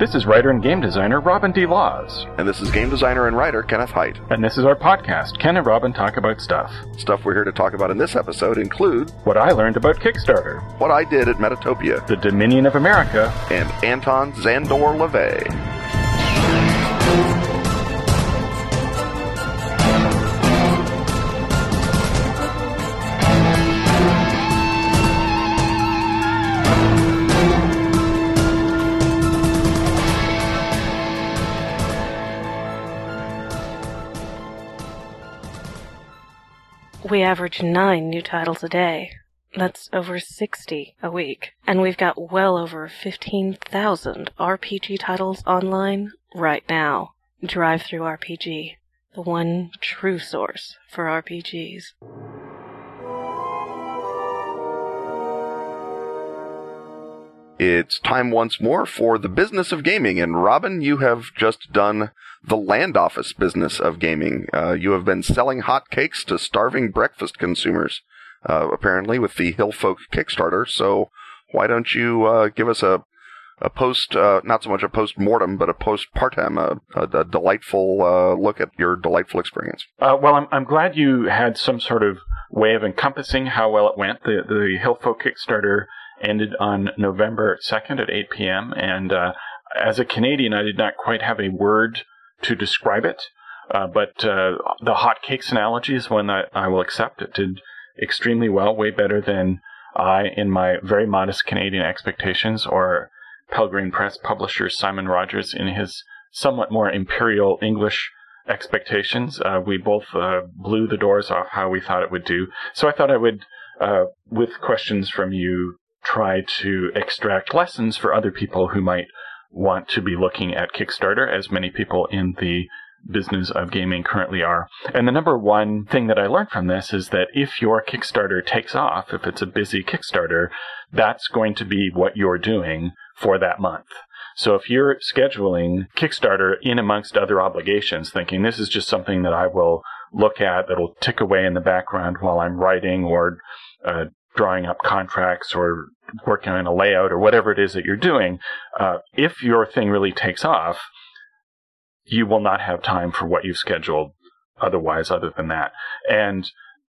This is writer and game designer Robin D. Laws. And this is game designer and writer Kenneth Hite. And this is our podcast, Ken and Robin Talk About Stuff. Stuff we're here to talk about in this episode include what I learned about Kickstarter, what I did at Metatopia, the Dominion of America, and Anton Szandor LaVey. We average nine new titles a day. That's over 60 a week. And we've got well over 15,000 RPG titles online right now. DriveThruRPG, the one true source for RPGs. It's time once more for the business of gaming. And Robin, you have just done the land office business of gaming. Uh, you have been selling hotcakes to starving breakfast consumers, uh, apparently with the Hillfolk Kickstarter. So why don't you uh, give us a a post, uh, not so much a post mortem, but a post partem, a, a, a delightful uh, look at your delightful experience. Uh, well, I'm, I'm glad you had some sort of way of encompassing how well it went. The, the Hillfolk Kickstarter ended on November 2nd at 8 p.m. And uh, as a Canadian, I did not quite have a word to describe it. Uh, but uh, the hotcakes analogy is one that I will accept. It did extremely well, way better than I, in my very modest Canadian expectations, or Pelgrane Press publisher Simon Rogers in his somewhat more imperial English expectations. Uh, we both uh, blew the doors off how we thought it would do. So I thought I would, uh, with questions from you, try to extract lessons for other people who might want to be looking at Kickstarter, as many people in the business of gaming currently are. And the number one thing that I learned from this is that if your Kickstarter takes off, if it's a busy Kickstarter, that's going to be what you're doing for that month. So if you're scheduling Kickstarter in amongst other obligations, thinking this is just something that I will look at that'll tick away in the background while I'm writing or uh, drawing up contracts or working on a layout or whatever it is that you're doing, uh, if your thing really takes off, you will not have time for what you've scheduled otherwise, other than that. And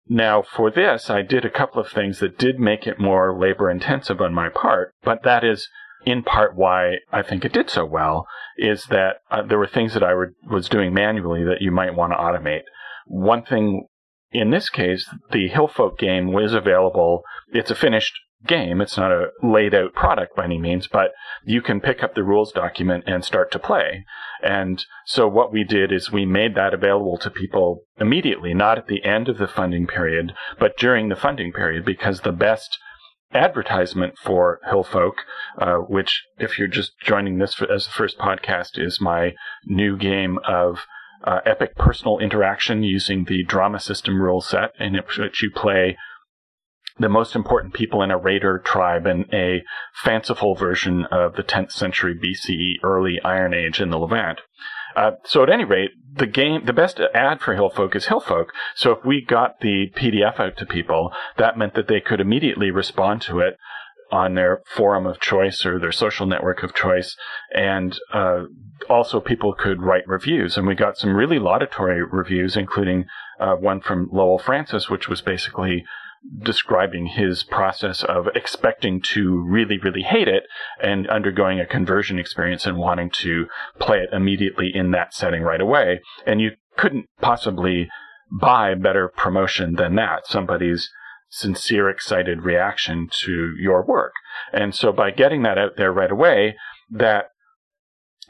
now for this, I did a couple of things that did make it more labor intensive on my part, but that is in part why I think it did so well is that uh, there were things that I were, was doing manually that you might want to automate. One thing in this case, the Hillfolk game was available. It's a finished game. It's not a laid out product by any means, but you can pick up the rules document and start to play. And so what we did is we made that available to people immediately, not at the end of the funding period, but during the funding period, because the best advertisement for Hillfolk, uh, which, if you're just joining this as the first podcast, is my new game of uh, epic personal interaction using the drama system rule set, in which you play the most important people in a raider tribe in a fanciful version of the 10th century BCE early Iron Age in the Levant. Uh, so at any rate, the game, the best ad for Hillfolk is Hillfolk. So if we got the PDF out to people, that meant that they could immediately respond to it on their forum of choice or their social network of choice. And uh, also, people could write reviews. And we got some really laudatory reviews, including uh, one from Lowell Francis, which was basically describing his process of expecting to really, really hate it and undergoing a conversion experience and wanting to play it immediately in that setting right away. And you couldn't possibly buy better promotion than that. Somebody's sincere, excited reaction to your work. And so by getting that out there right away, that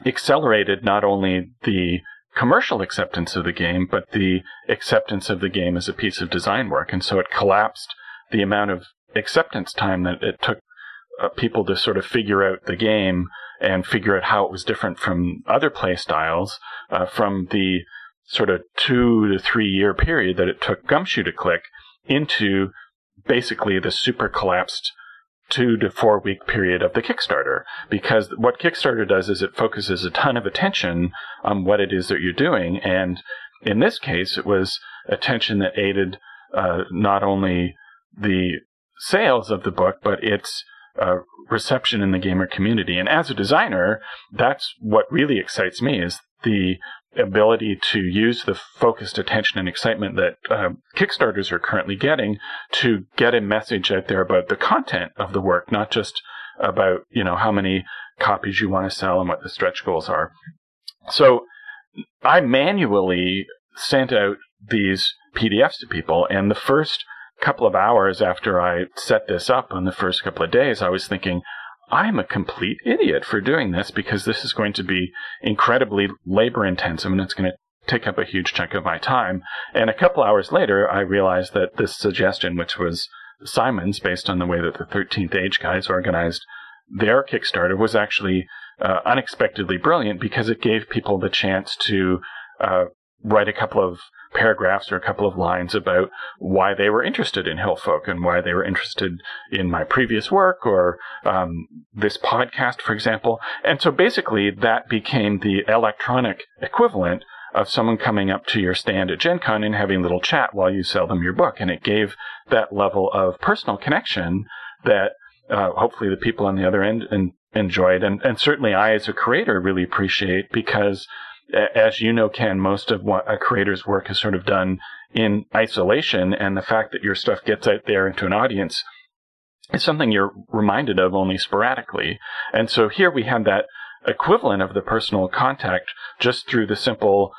accelerated not only the commercial acceptance of the game, but the acceptance of the game as a piece of design work. And so it collapsed the amount of acceptance time that it took uh, people to sort of figure out the game and figure out how it was different from other play styles uh, from the sort of two to three year period that it took Gumshoe to click into basically the super collapsed two to four week period of the Kickstarter. Because what Kickstarter does is it focuses a ton of attention on what it is that you're doing. And in this case, it was attention that aided uh, not only the sales of the book, but its uh, reception in the gamer community. And as a designer, that's what really excites me is the ability to use the focused attention and excitement that uh, Kickstarters are currently getting to get a message out there about the content of the work, not just about you know how many copies you want to sell and what the stretch goals are. So I manually sent out these PDFs to people, and the first couple of hours after I set this up on the first couple of days, I was thinking, I'm a complete idiot for doing this because this is going to be incredibly labor intensive and it's going to take up a huge chunk of my time. And a couple hours later, I realized that this suggestion, which was Simon's based on the way that the 13th Age guys organized their Kickstarter, was actually uh, unexpectedly brilliant because it gave people the chance to uh, write a couple of paragraphs or a couple of lines about why they were interested in Hillfolk and why they were interested in my previous work or um, this podcast, for example. And so basically, that became the electronic equivalent of someone coming up to your stand at Gen Con and having a little chat while you sell them your book. And it gave that level of personal connection that uh, hopefully the people on the other end enjoyed. And, and certainly I, as a creator, really appreciate because as you know, Ken, most of what a creator's work is sort of done in isolation, and the fact that your stuff gets out there into an audience is something you're reminded of only sporadically. And so here we have that equivalent of the personal contact just through the simple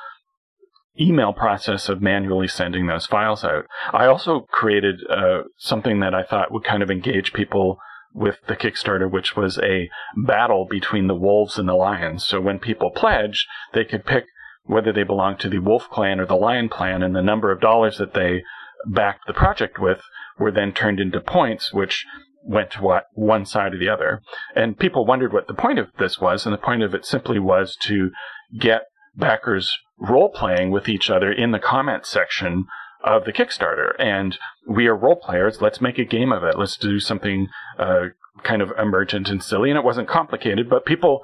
email process of manually sending those files out. I also created uh, something that I thought would kind of engage people with the Kickstarter, which was a battle between the wolves and the lions. So when people pledge, they could pick whether they belong to the wolf clan or the lion clan, and the number of dollars that they backed the project with were then turned into points, which went to what one side or the other. And people wondered what the point of this was, and the point of it simply was to get backers role playing with each other in the comment section of the Kickstarter. And we are role players. Let's make a game of it. Let's do something uh, kind of emergent and silly. And it wasn't complicated, but people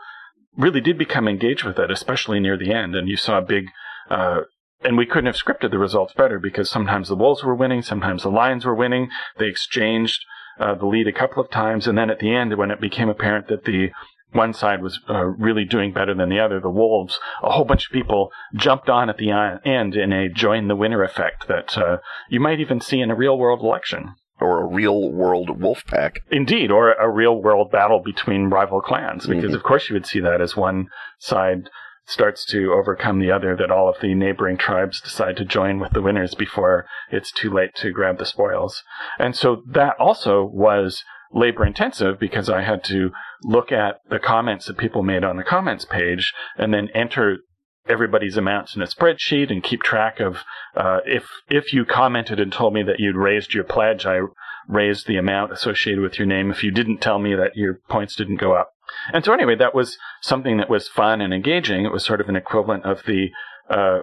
really did become engaged with it, especially near the end. And you saw a big. Uh, and we couldn't have scripted the results better because sometimes the Wolves were winning, sometimes the Lions were winning. They exchanged uh, the lead a couple of times, and then at the end, when it became apparent that the one side was uh, really doing better than the other, the Wolves, a whole bunch of people jumped on at the end in a join the winner effect that uh, you might even see in a real world election. Or a real world wolf pack. Indeed, or a real world battle between rival clans, because mm-hmm. of course you would see that as one side starts to overcome the other, that all of the neighboring tribes decide to join with the winners before it's too late to grab the spoils. And so that also was labor intensive because I had to look at the comments that people made on the comments page and then enter everybody's amounts in a spreadsheet and keep track of uh, if if you commented and told me that you'd raised your pledge, I raised the amount associated with your name. If you didn't tell me that your points didn't go up, and so anyway, that was something that was fun and engaging. It was sort of an equivalent of the uh,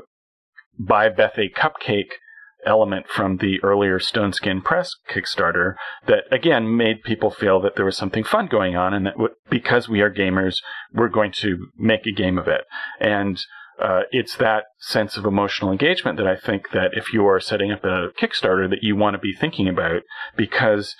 buy Beth a cupcake element from the earlier Stone Skin Press Kickstarter that again made people feel that there was something fun going on, and that w- because we are gamers, we're going to make a game of it. And uh, it's that sense of emotional engagement that I think that if you are setting up a Kickstarter, that you want to be thinking about because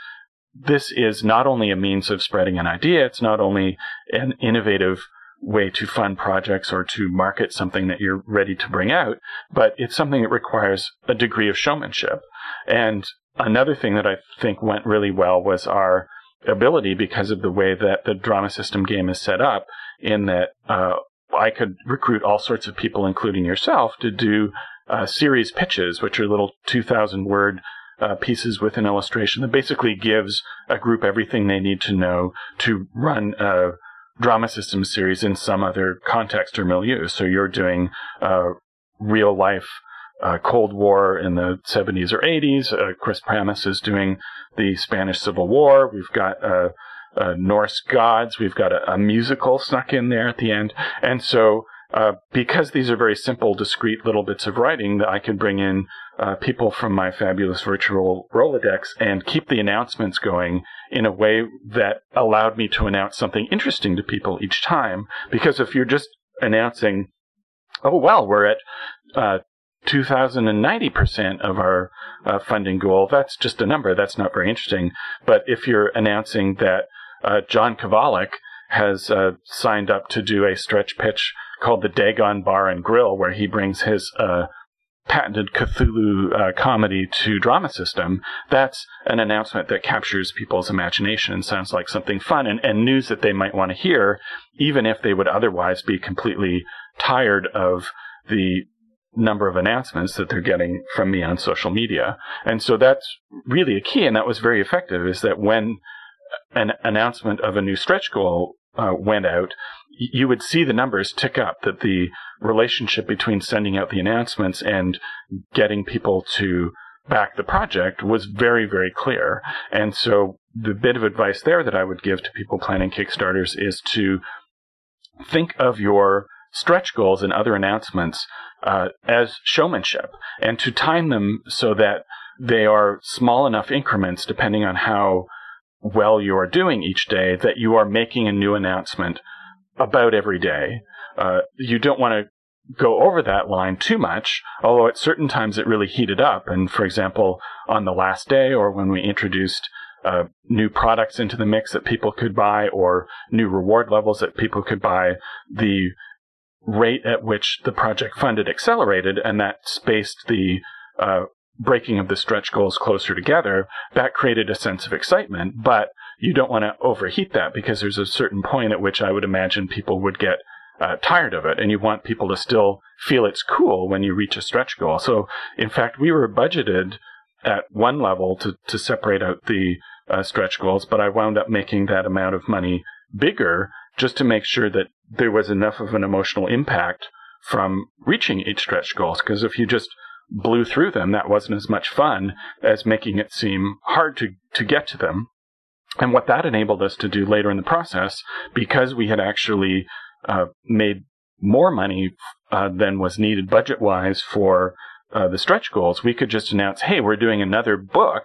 this is not only a means of spreading an idea, it's not only an innovative way to fund projects or to market something that you're ready to bring out, but it's something that requires a degree of showmanship. And another thing that I think went really well was our ability because of the way that the drama system game is set up in that uh, I could recruit all sorts of people, including yourself, to do uh, series pitches, which are little 2,000 word uh, pieces with an illustration that basically gives a group everything they need to know to run a drama system series in some other context or milieu. So you're doing uh, real life uh, Cold War in the 70s or 80s. Uh, Chris Pramas is doing the Spanish Civil War. We've got uh, uh, Norse gods. We've got a, a, musical snuck in there at the end. And so uh, because these are very simple, discrete little bits of writing, that I can bring in uh, people from my fabulous virtual Rolodex and keep the announcements going in a way that allowed me to announce something interesting to people each time. Because if you're just announcing, oh, well, we're at uh, 2,090% of our uh, funding goal, that's just a number. That's not very interesting. But if you're announcing that uh, John Kovalic has signed up to do a stretch pitch called the Dagon Bar and Grill, where he brings his uh, patented Cthulhu uh, comedy to drama system. That's an announcement that captures people's imagination and sounds like something fun and, and news that they might want to hear, even if they would otherwise be completely tired of the number of announcements that they're getting from me on social media. And so that's really a key, and that was very effective, is that when an announcement of a new stretch goal uh, went out, you would see the numbers tick up, that the relationship between sending out the announcements and getting people to back the project was very, very clear. And so the bit of advice there that I would give to people planning Kickstarters is to think of your stretch goals and other announcements uh, as showmanship and to time them so that they are small enough increments depending on how well you are doing each day that you are making a new announcement about every day. Uh, you don't want to go over that line too much, although at certain times it really heated up. And for example, on the last day or when we introduced uh, new products into the mix that people could buy or new reward levels that people could buy, the rate at which the project funded accelerated and that spaced the uh, breaking of the stretch goals closer together, that created a sense of excitement. But you don't want to overheat that because there's a certain point at which I would imagine people would get uh, tired of it, and you want people to still feel it's cool when you reach a stretch goal. So, in fact, we were budgeted at one level to, to separate out the uh, stretch goals, but I wound up making that amount of money bigger just to make sure that there was enough of an emotional impact from reaching each stretch goals. Because if you just blew through them, that wasn't as much fun as making it seem hard to, to get to them. And what that enabled us to do later in the process, because we had actually uh, made more money uh, than was needed budget wise for uh, the stretch goals, we could just announce, hey, we're doing another book,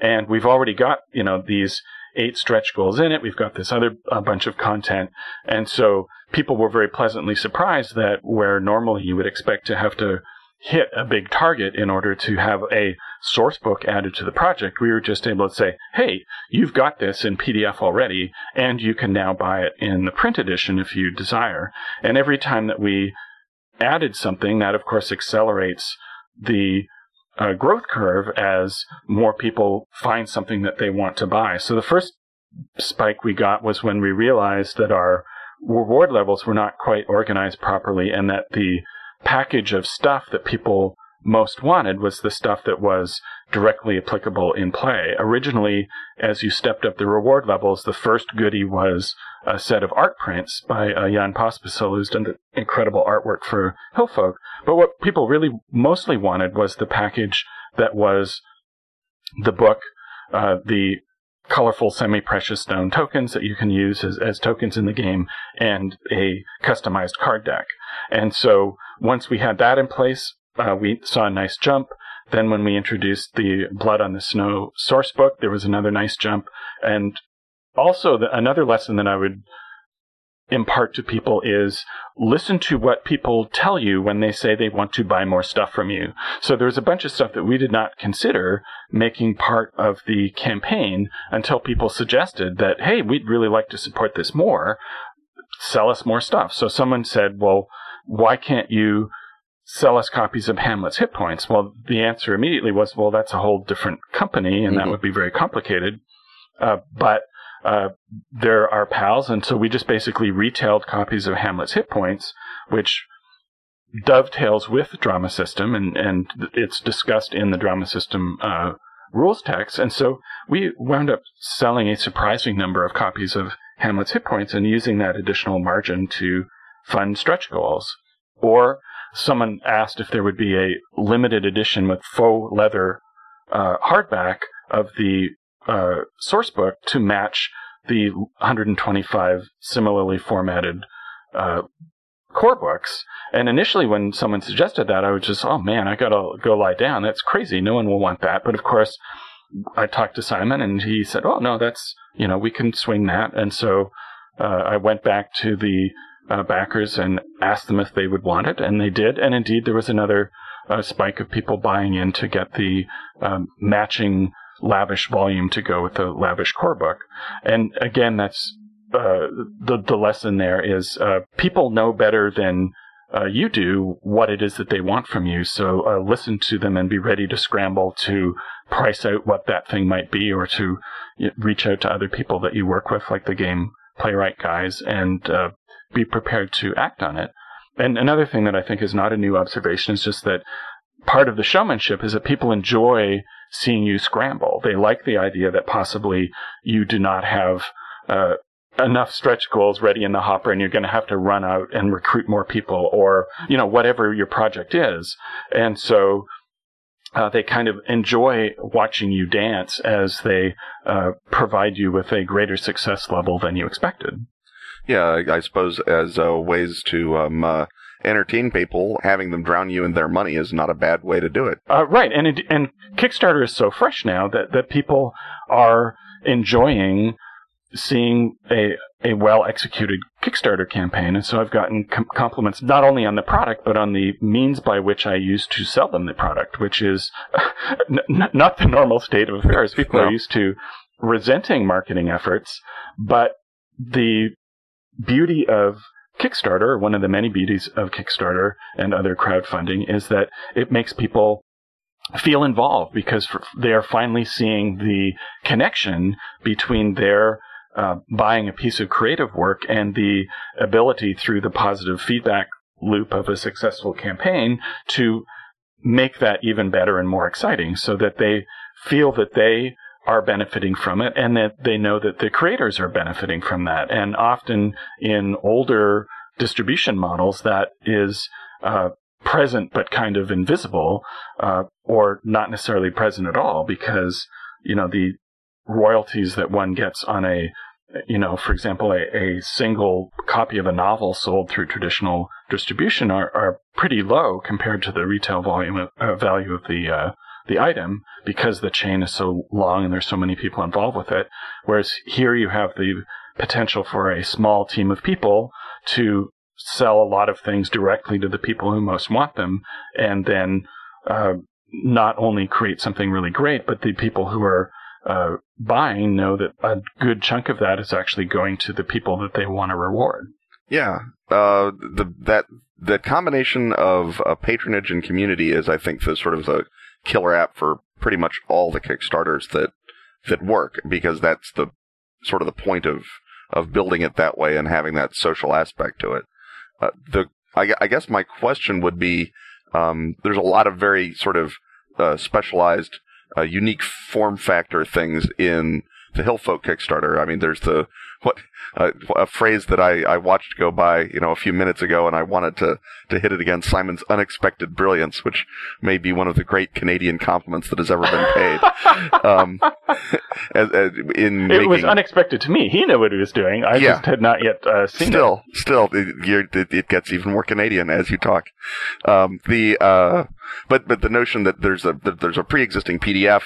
and we've already got, you know, these eight stretch goals in it. We've got this other bunch of content. And so people were very pleasantly surprised that where normally you would expect to have to hit a big target in order to have a source book added to the project, we were just able to say, hey, you've got this in PDF already, and you can now buy it in the print edition if you desire. And every time that we added something, that of course accelerates the uh, growth curve as more people find something that they want to buy. So the first spike we got was when we realized that our reward levels were not quite organized properly and that the package of stuff that people most wanted was the stuff that was directly applicable in play. Originally, as you stepped up the reward levels, the first goodie was a set of art prints by uh, Jan Pospisil, who's done the incredible artwork for Hillfolk. But what people really mostly wanted was the package that was the book, uh, the colorful semi-precious stone tokens that you can use as, as tokens in the game, and a customized card deck. And so once we had that in place, uh, we saw a nice jump. Then when we introduced the Blood on the Snow source book, there was another nice jump. And also the, another lesson that I would impart to people is listen to what people tell you when they say they want to buy more stuff from you. So there's a bunch of stuff that we did not consider making part of the campaign until people suggested that, hey, we'd really like to support this more. Sell us more stuff. So someone said, well, why can't you sell us copies of Hamlet's hit points? Well, the answer immediately was, well, that's a whole different company and mm-hmm. that would be very complicated. Uh, but uh, they're our pals, and so we just basically retailed copies of Hamlet's hit points, which dovetails with the drama system, and, and it's discussed in the drama system uh, rules text. And so we wound up selling a surprising number of copies of Hamlet's hit points and using that additional margin to fund stretch goals. Or someone asked if there would be a limited edition with faux leather uh, hardback of the uh, source book to match the 125 similarly formatted uh, core books. And initially, when someone suggested that, I was just, oh man, I gotta go lie down. That's crazy. No one will want that. But of course, I talked to Simon, and he said, oh no, that's you know we can swing that. And so uh, I went back to the uh, backers and asked them if they would want it, and they did. And indeed, there was another uh, spike of people buying in to get the um, matching lavish volume to go with the lavish core book. And again, that's uh, the the lesson there is uh, people know better than uh, you do what it is that they want from you. So uh, listen to them and be ready to scramble to price out what that thing might be, or to reach out to other people that you work with, like the game playwright guys, and uh, be prepared to act on it. And another thing that I think is not a new observation is just that part of the showmanship is that people enjoy seeing you scramble. They like the idea that possibly you do not have uh, enough stretch goals ready in the hopper and you're going to have to run out and recruit more people or, you know, whatever your project is. And so uh, they kind of enjoy watching you dance as they uh, provide you with a greater success level than you expected. Yeah, I, I suppose as uh, ways to um, uh, entertain people, having them drown you in their money is not a bad way to do it. Uh, right, and it, and Kickstarter is so fresh now that that people are enjoying seeing a a well executed Kickstarter campaign, and so I've gotten com- compliments not only on the product but on the means by which I use to sell them the product, which is n- not the normal state of affairs. People No. are used to resenting marketing efforts, but the beauty of Kickstarter, one of the many beauties of Kickstarter and other crowdfunding, is that it makes people feel involved because they are finally seeing the connection between their uh, buying a piece of creative work and the ability through the positive feedback loop of a successful campaign to make that even better and more exciting so that they feel that they are benefiting from it and that they know that the creators are benefiting from that. And often in older distribution models, that is uh, present but kind of invisible uh, or not necessarily present at all because, you know, the royalties that one gets on a you know, for example, a, a single copy of a novel sold through traditional distribution are, are pretty low compared to the retail volume of, uh, value of the uh, the item because the chain is so long and there's so many people involved with it. Whereas here you have the potential for a small team of people to sell a lot of things directly to the people who most want them, and then uh, not only create something really great, but the people who are uh, buying know that a good chunk of that is actually going to the people that they want to reward. Yeah, uh, the that that combination of patronage and community is, I think, the sort of the killer app for pretty much all the Kickstarters that that work because that's the sort of the point of of building it that way and having that social aspect to it. Uh, the I, I guess my question would be, um, there's a lot of very sort of uh, specialized, uh, unique form factor things in the Hillfolk Kickstarter. I mean, there's the what uh, a phrase that I, I watched go by, you know, a few minutes ago, and I wanted to to hit it against Simon's unexpected brilliance, which may be one of the great Canadian compliments that has ever been paid. um, as, as in It making, was unexpected to me. He knew what he was doing. I Yeah. just had not yet uh, seen it. still, still, it, you're, it, it gets even more Canadian as you talk. Um, the uh, but but the notion that there's a that there's a pre-existing PDF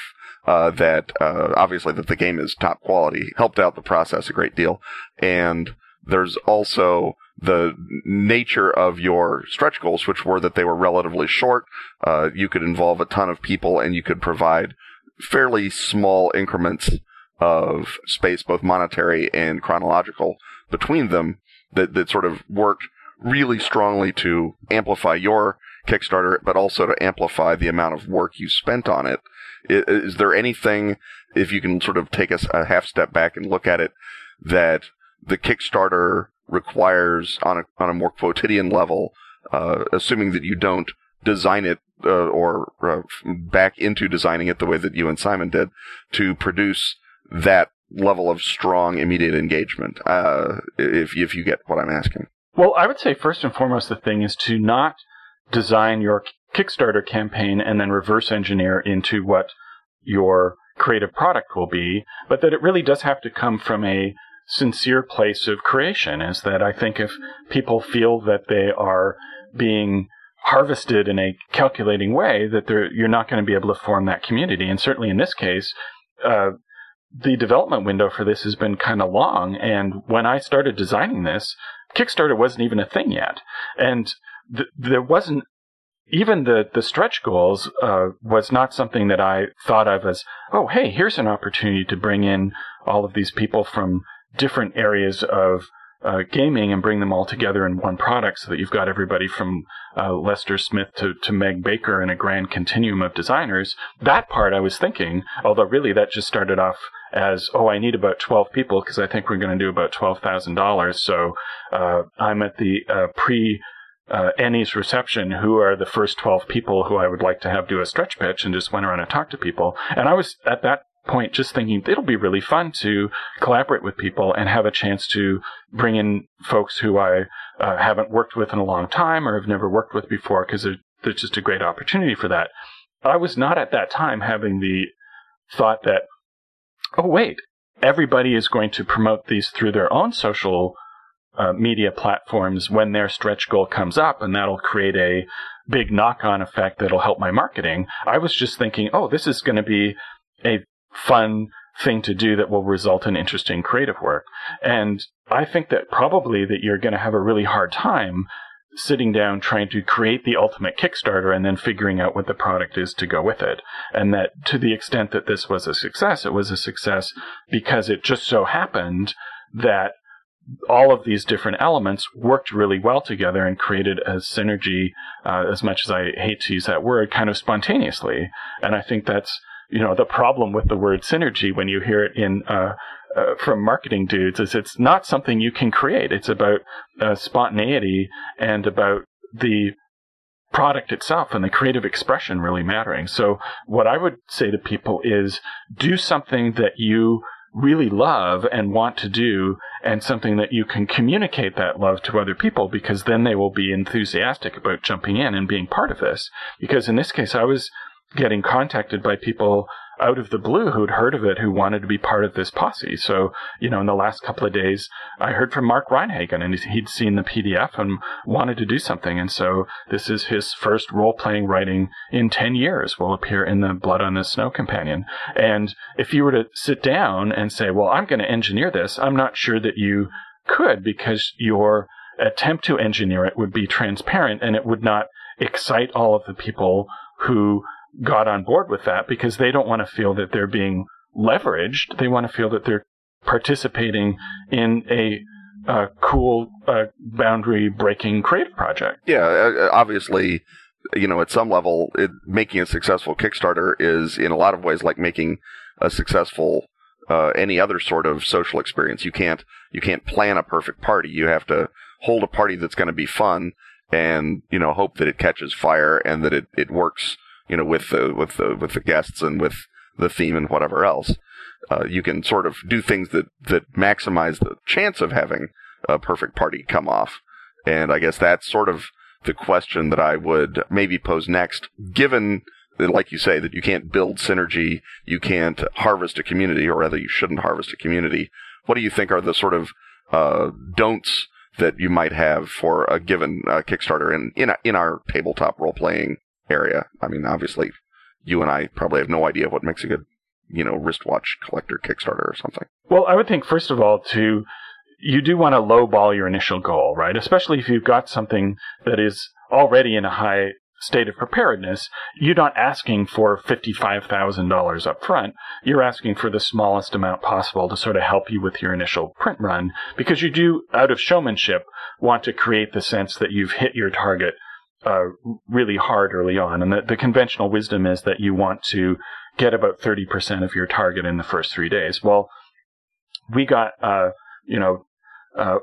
uh, that uh, obviously that the game is top quality helped out the process a great deal, and there's also the nature of your stretch goals, which were that they were relatively short. Uh, you could involve a ton of people, and you could provide fairly small increments of space, both monetary and chronological, between them that, that sort of worked really strongly to amplify your Kickstarter, but also to amplify the amount of work you spent on it. Is, there anything, if you can sort of take us a half step back and look at it, that the Kickstarter requires on a, on a more quotidian level, uh, assuming that you don't design it uh, or uh, back into designing it the way that you and Simon did to produce that level of strong immediate engagement. Uh, if if you get what I'm asking. Well, I would say first and foremost, the thing is to not design your Kickstarter campaign and then reverse engineer into what your creative product will be, but that it really does have to come from a sincere place of creation. Is that I think if people feel that they are being harvested in a calculating way, that you're not going to be able to form that community. And certainly in this case, uh, the development window for this has been kind of long. And when I started designing this, Kickstarter wasn't even a thing yet. And th- there wasn't even the, the stretch goals uh, was not something that I thought of as, oh, hey, here's an opportunity to bring in all of these people from different areas of uh, gaming and bring them all together in one product so that you've got everybody from uh, Lester Smith to, to Meg Baker in a grand continuum of designers. That part I was thinking, although really that just started off as, oh, I need about 12 people because I think we're going to do about $12,000. So uh, I'm at the uh, pre uh, ENnies reception, who are the first 12 people who I would like to have do a stretch pitch and just went around and talked to people. And I was at that point just thinking it'll be really fun to collaborate with people and have a chance to bring in folks who I uh, haven't worked with in a long time or have never worked with before because there's just a great opportunity for that. I was not at that time having the thought that, oh, wait, everybody is going to promote these through their own social uh, media platforms when their stretch goal comes up, and that'll create a big knock on effect that'll help my marketing. I was just thinking, oh, this is going to be a fun thing to do that will result in interesting creative work. And I think that probably that you're going to have a really hard time sitting down trying to create the ultimate Kickstarter and then figuring out what the product is to go with it. And that to the extent that this was a success, it was a success because it just so happened that all of these different elements worked really well together and created a synergy, uh, as much as I hate to use that word, kind of spontaneously. And I think that's you know the problem with the word synergy when you hear it in uh, uh, from marketing dudes is it's not something you can create. It's about uh, spontaneity and about the product itself and the creative expression really mattering. So what I would say to people is do something that you really love and want to do and something that you can communicate that love to other people because then they will be enthusiastic about jumping in and being part of this. Because in this case, I was getting contacted by people out of the blue who'd heard of it who wanted to be part of this posse. So, you know, in the last couple of days, I heard from Mark Rein-Hagen and he'd seen the PDF and wanted to do something. And so this is his first role playing writing in 10 years will appear in the Blood on the Snow companion. And if you were to sit down and say, well, I'm going to engineer this, I'm not sure that you could because your attempt to engineer it would be transparent and it would not excite all of the people who got on board with that because they don't want to feel that they're being leveraged. They want to feel that they're participating in a uh, cool uh, boundary breaking creative project. Yeah, uh, obviously, you know, at some level, it, making a successful Kickstarter is in a lot of ways like making a successful uh, any other sort of social experience. You can't you can't plan a perfect party. You have to hold a party that's going to be fun and you know hope that it catches fire and that it, it works you know, with the with the with the guests and with the theme and whatever else. Uh, you can sort of do things that that maximize the chance of having a perfect party come off. And I guess that's sort of the question that I would maybe pose next, given that, like you say, that you can't build synergy, you can't harvest a community, or rather, you shouldn't harvest a community. What do you think are the sort of uh, don'ts that you might have for a given uh, Kickstarter in in, in our tabletop role playing area. I mean, obviously, you and I probably have no idea what makes a good, you know, wristwatch collector Kickstarter or something. Well, I would think first of all to you do want to lowball your initial goal, right? Especially if you've got something that is already in a high state of preparedness, you're not asking for $55,000 up front. You're asking for the smallest amount possible to sort of help you with your initial print run because you do, out of showmanship, want to create the sense that you've hit your target uh, really hard early on. And the, the conventional wisdom is that you want to get about 30% of your target in the first three days. Well, we got, uh, you know, uh,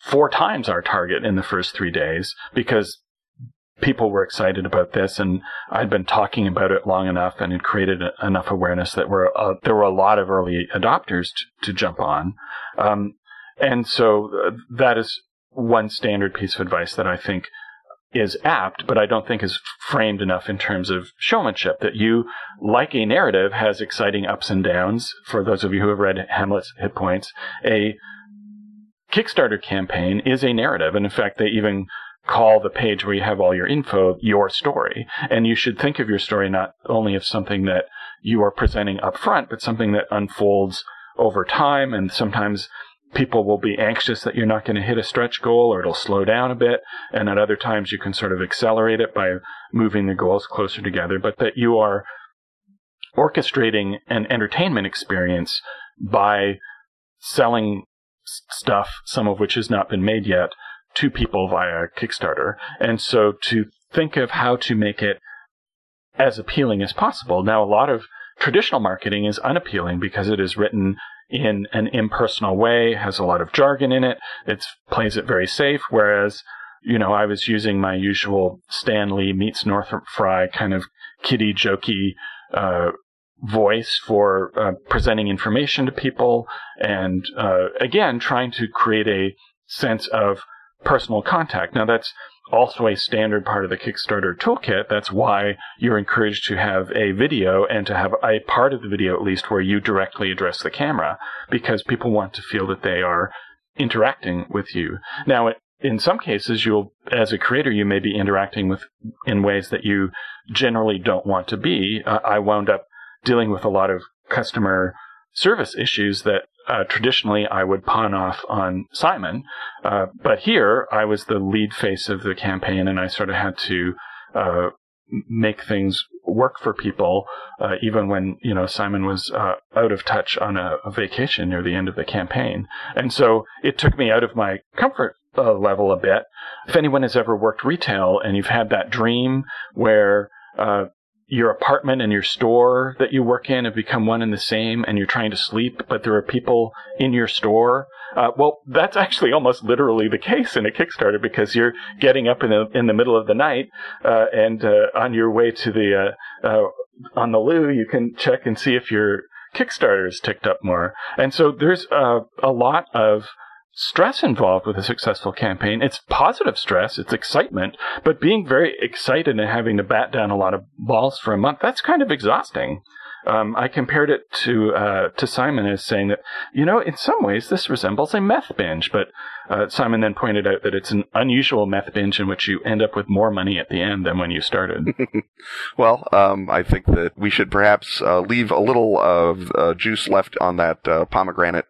four times our target in the first three days because people were excited about this and I'd been talking about it long enough and it created a, enough awareness that were, uh, there were a lot of early adopters to, to jump on. Um, and so uh, that is one standard piece of advice that I think is apt, but I don't think is framed enough in terms of showmanship. That you, like a narrative, has exciting ups and downs. For those of you who have read Hamlet's Hit Points, a Kickstarter campaign is a narrative. And in fact, they even call the page where you have all your info your story. And you should think of your story not only as something that you are presenting up front, but something that unfolds over time and sometimes people will be anxious that you're not going to hit a stretch goal or it'll slow down a bit. And at other times you can sort of accelerate it by moving the goals closer together, but that you are orchestrating an entertainment experience by selling stuff, some of which has not been made yet, to people via Kickstarter. And so to think of how to make it as appealing as possible. Now, a lot of traditional marketing is unappealing because it is written in an impersonal way, has a lot of jargon in it, it plays it very safe, whereas you know, I was using my usual Stan Lee meets Northrop Frye kind of kiddie jokey uh, voice for uh, presenting information to people, and uh, again, trying to create a sense of personal contact. Now, that's also a standard part of the Kickstarter toolkit. That's why you're encouraged to have a video and to have a part of the video at least where you directly address the camera because people want to feel that they are interacting with you. Now, in some cases, you'll, as a creator, you may be interacting with in ways that you generally don't want to be. Uh, I wound up dealing with a lot of customer service issues that uh, traditionally I would pawn off on Simon. Uh, but here I was the lead face of the campaign and I sort of had to uh, make things work for people, uh, even when, you know, Simon was uh, out of touch on a, a, vacation near the end of the campaign. And so it took me out of my comfort uh, level a bit. If anyone has ever worked retail and you've had that dream where your apartment and your store that you work in have become one and the same and you're trying to sleep, but there are people in your store. Uh, well, that's actually almost literally the case in a Kickstarter because you're getting up in the, in the middle of the night, uh, and, uh, on your way to the, uh, uh, on the loo, you can check and see if your Kickstarter has ticked up more. And so there's, uh, a lot of, stress involved with a successful campaign. It's positive stress, it's excitement, but being very excited and having to bat down a lot of balls for a month, that's kind of exhausting. Um, I compared it to uh, to Simon as saying that you know in some ways this resembles a meth binge, but uh, Simon then pointed out that it's an unusual meth binge in which you end up with more money at the end than when you started. well, um, I think that we should perhaps uh, leave a little of uh, juice left on that uh, pomegranate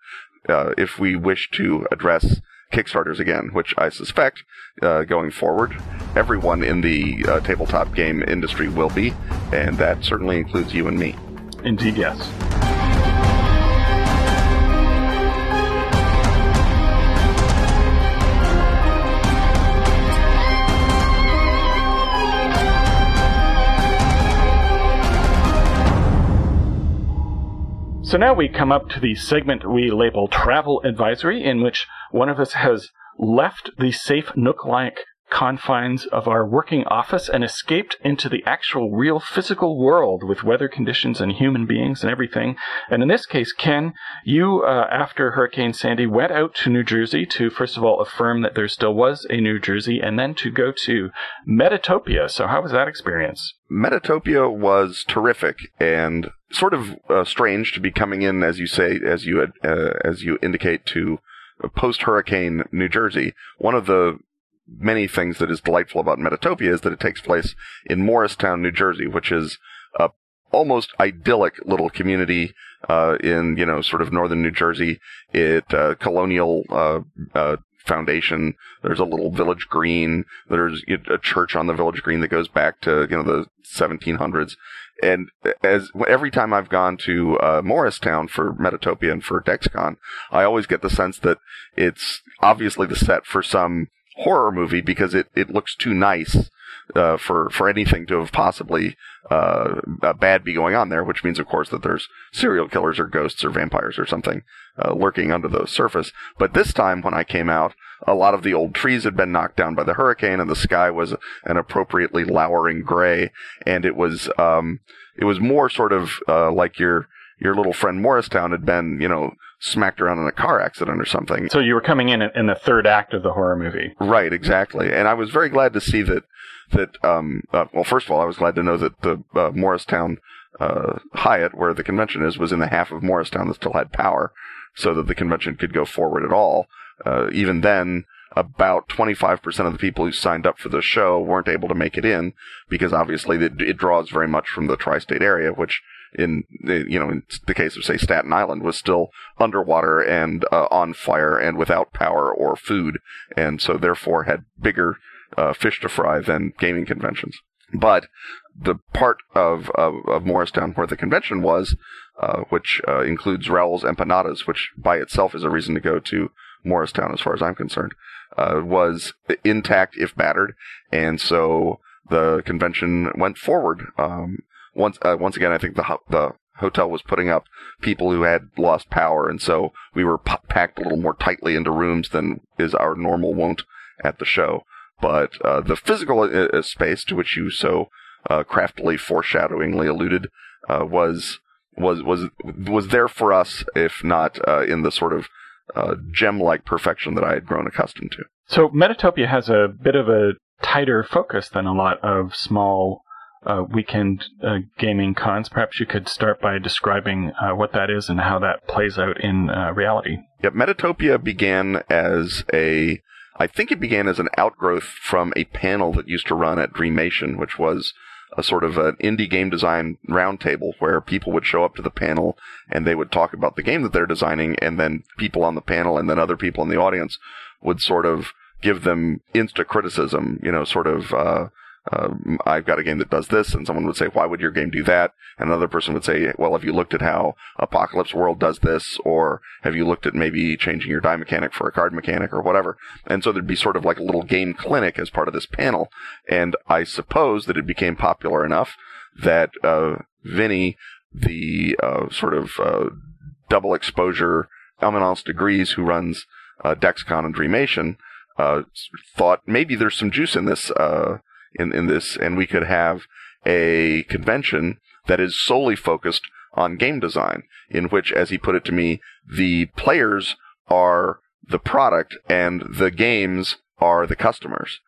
uh, if we wish to address Kickstarters again, which I suspect uh, going forward, everyone in the uh, tabletop game industry will be, and that certainly includes you and me. Indeed, yes. So now we come up to the segment we label Travel Advisory, in which one of us has left the safe Nook-like confines of our working office and escaped into the actual real physical world with weather conditions and human beings and everything. And in this case, Ken, you, uh, after Hurricane Sandy, went out to New Jersey to, first of all, affirm that there still was a New Jersey and then to go to Metatopia. So how was that experience? Metatopia was terrific and sort of uh, strange to be coming in, as you say, as you had, uh, as you indicate, to post hurricane New Jersey. One of the many things that is delightful about Metatopia is that it takes place in Morristown, New Jersey, which is a almost idyllic little community uh, in you know sort of northern New Jersey. It uh, colonial uh, uh foundation. There's a little village green. There's a church on the village green that goes back to you know the 1700s. And as every time I've gone to uh, Morristown for Metatopia and for DexCon, I always get the sense that it's obviously the set for some horror movie because it, it looks too nice uh, for for anything to have possibly uh, bad be going on there. Which means, of course, that there's serial killers or ghosts or vampires or something uh, lurking under the surface. But this time, when I came out, a lot of the old trees had been knocked down by the hurricane, and the sky was an appropriately lowering gray, and it was um, it was more sort of uh, like your your little friend Morristown had been, you know, smacked around in a car accident or something. So you were coming in in the third act of the horror movie, right? Exactly. And I was very glad to see that. That um, uh, well, first of all, I was glad to know that the uh, Morristown uh, Hyatt, where the convention is, was in the half of Morristown that still had power, so that the convention could go forward at all. Uh, even then, about 25% of the people who signed up for the show weren't able to make it in because obviously it, it draws very much from the tri-state area, which in you know in the case of say Staten Island was still underwater and uh, on fire and without power or food, and so therefore had bigger uh, fish to fry than gaming conventions. But the part of, of, of Morristown where the convention was, uh, which uh, includes Raul's Empanadas, which by itself is a reason to go to Morristown as far as I'm concerned, uh, was intact if battered, and so the convention went forward. Um, once uh, once again, I think the the hotel was putting up people who had lost power, and so we were p- packed a little more tightly into rooms than is our normal wont at the show. But uh, the physical uh, uh space to which you so uh, craftily, foreshadowingly alluded uh, was was was was there for us, if not in the sort of gem-like perfection that I had grown accustomed to. So Metatopia has a bit of a tighter focus than a lot of small uh, weekend uh, gaming cons. Perhaps you could start by describing uh, what that is and how that plays out in uh, reality. Yep, Metatopia began as a, I think it began as an outgrowth from a panel that used to run at Dreamation, which was a sort of an indie game design roundtable where people would show up to the panel and they would talk about the game that they're designing, and then people on the panel and then other people in the audience would sort of give them insta criticism, you know, sort of, uh, uh, I've got a game that does this, and someone would say, why would your game do that? And another person would say, well, have you looked at how Apocalypse World does this? Or have you looked at maybe changing your die mechanic for a card mechanic or whatever? And so there'd be sort of like a little game clinic as part of this panel. And I suppose that it became popular enough that, uh, Vinny, the, uh, sort of, uh, double exposure Eminence Grise who runs, uh, DexCon and Dreamation, uh, thought maybe there's some juice in this, uh, in, in this, and we could have a convention that is solely focused on game design, in which, as he put it to me, the players are the product and the games are the customers.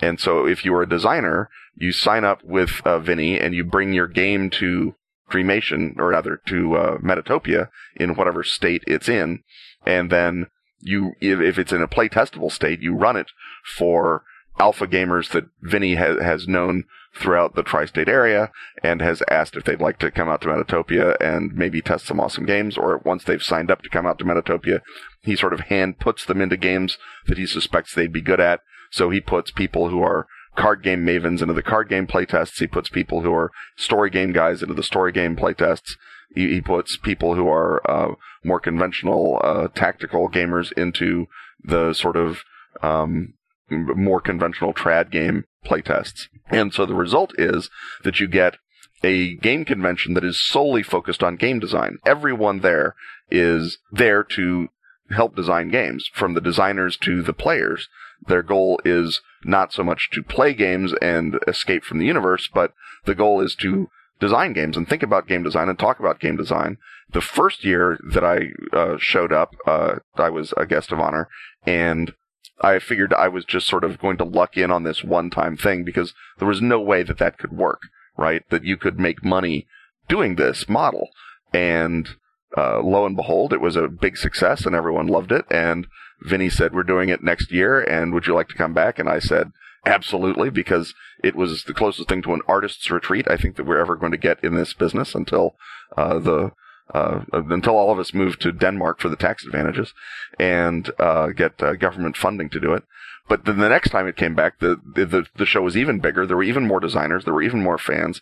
And so if you are a designer, you sign up with uh, Vinny and you bring your game to Dreamation, or rather to uh, Metatopia in whatever state it's in, and then you, if, it's in a play testable state, you run it for alpha gamers that Vinny ha- has known throughout the tri-state area and has asked if they'd like to come out to Metatopia and maybe test some awesome games or once they've signed up to come out to Metatopia, he sort of hand puts them into games that he suspects they'd be good at. So he puts people who are card game mavens into the card game playtests. He puts people who are story game guys into the story game playtests. He, puts people who are uh, more conventional uh, tactical gamers into the sort of um, more conventional trad game playtests. And so the result is that you get a game convention that is solely focused on game design. Everyone there is there to help design games, from the designers to the players. Their goal is not so much to play games and escape from the universe, but the goal is to design games and think about game design and talk about game design. The first year that I uh, showed up, uh, I was a guest of honor, and I figured I was just sort of going to luck in on this one time thing because there was no way that that could work, right? That you could make money doing this model. And uh, lo and behold, it was a big success and everyone loved it. And Vinny said, We're doing it next year. And would you like to come back? And I said, Absolutely, because it was the closest thing to an artist's retreat I think that we're ever going to get in this business until uh, the uh, until all of us move to Denmark for the tax advantages and uh, get uh, government funding to do it. But then the next time it came back, the, the the show was even bigger. There were even more designers. There were even more fans,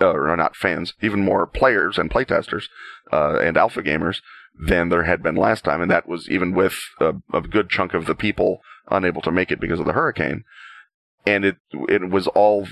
uh, or not fans, even more players and playtesters uh, and alpha gamers than there had been last time, and that was even with a, a good chunk of the people unable to make it because of the hurricane and it it was all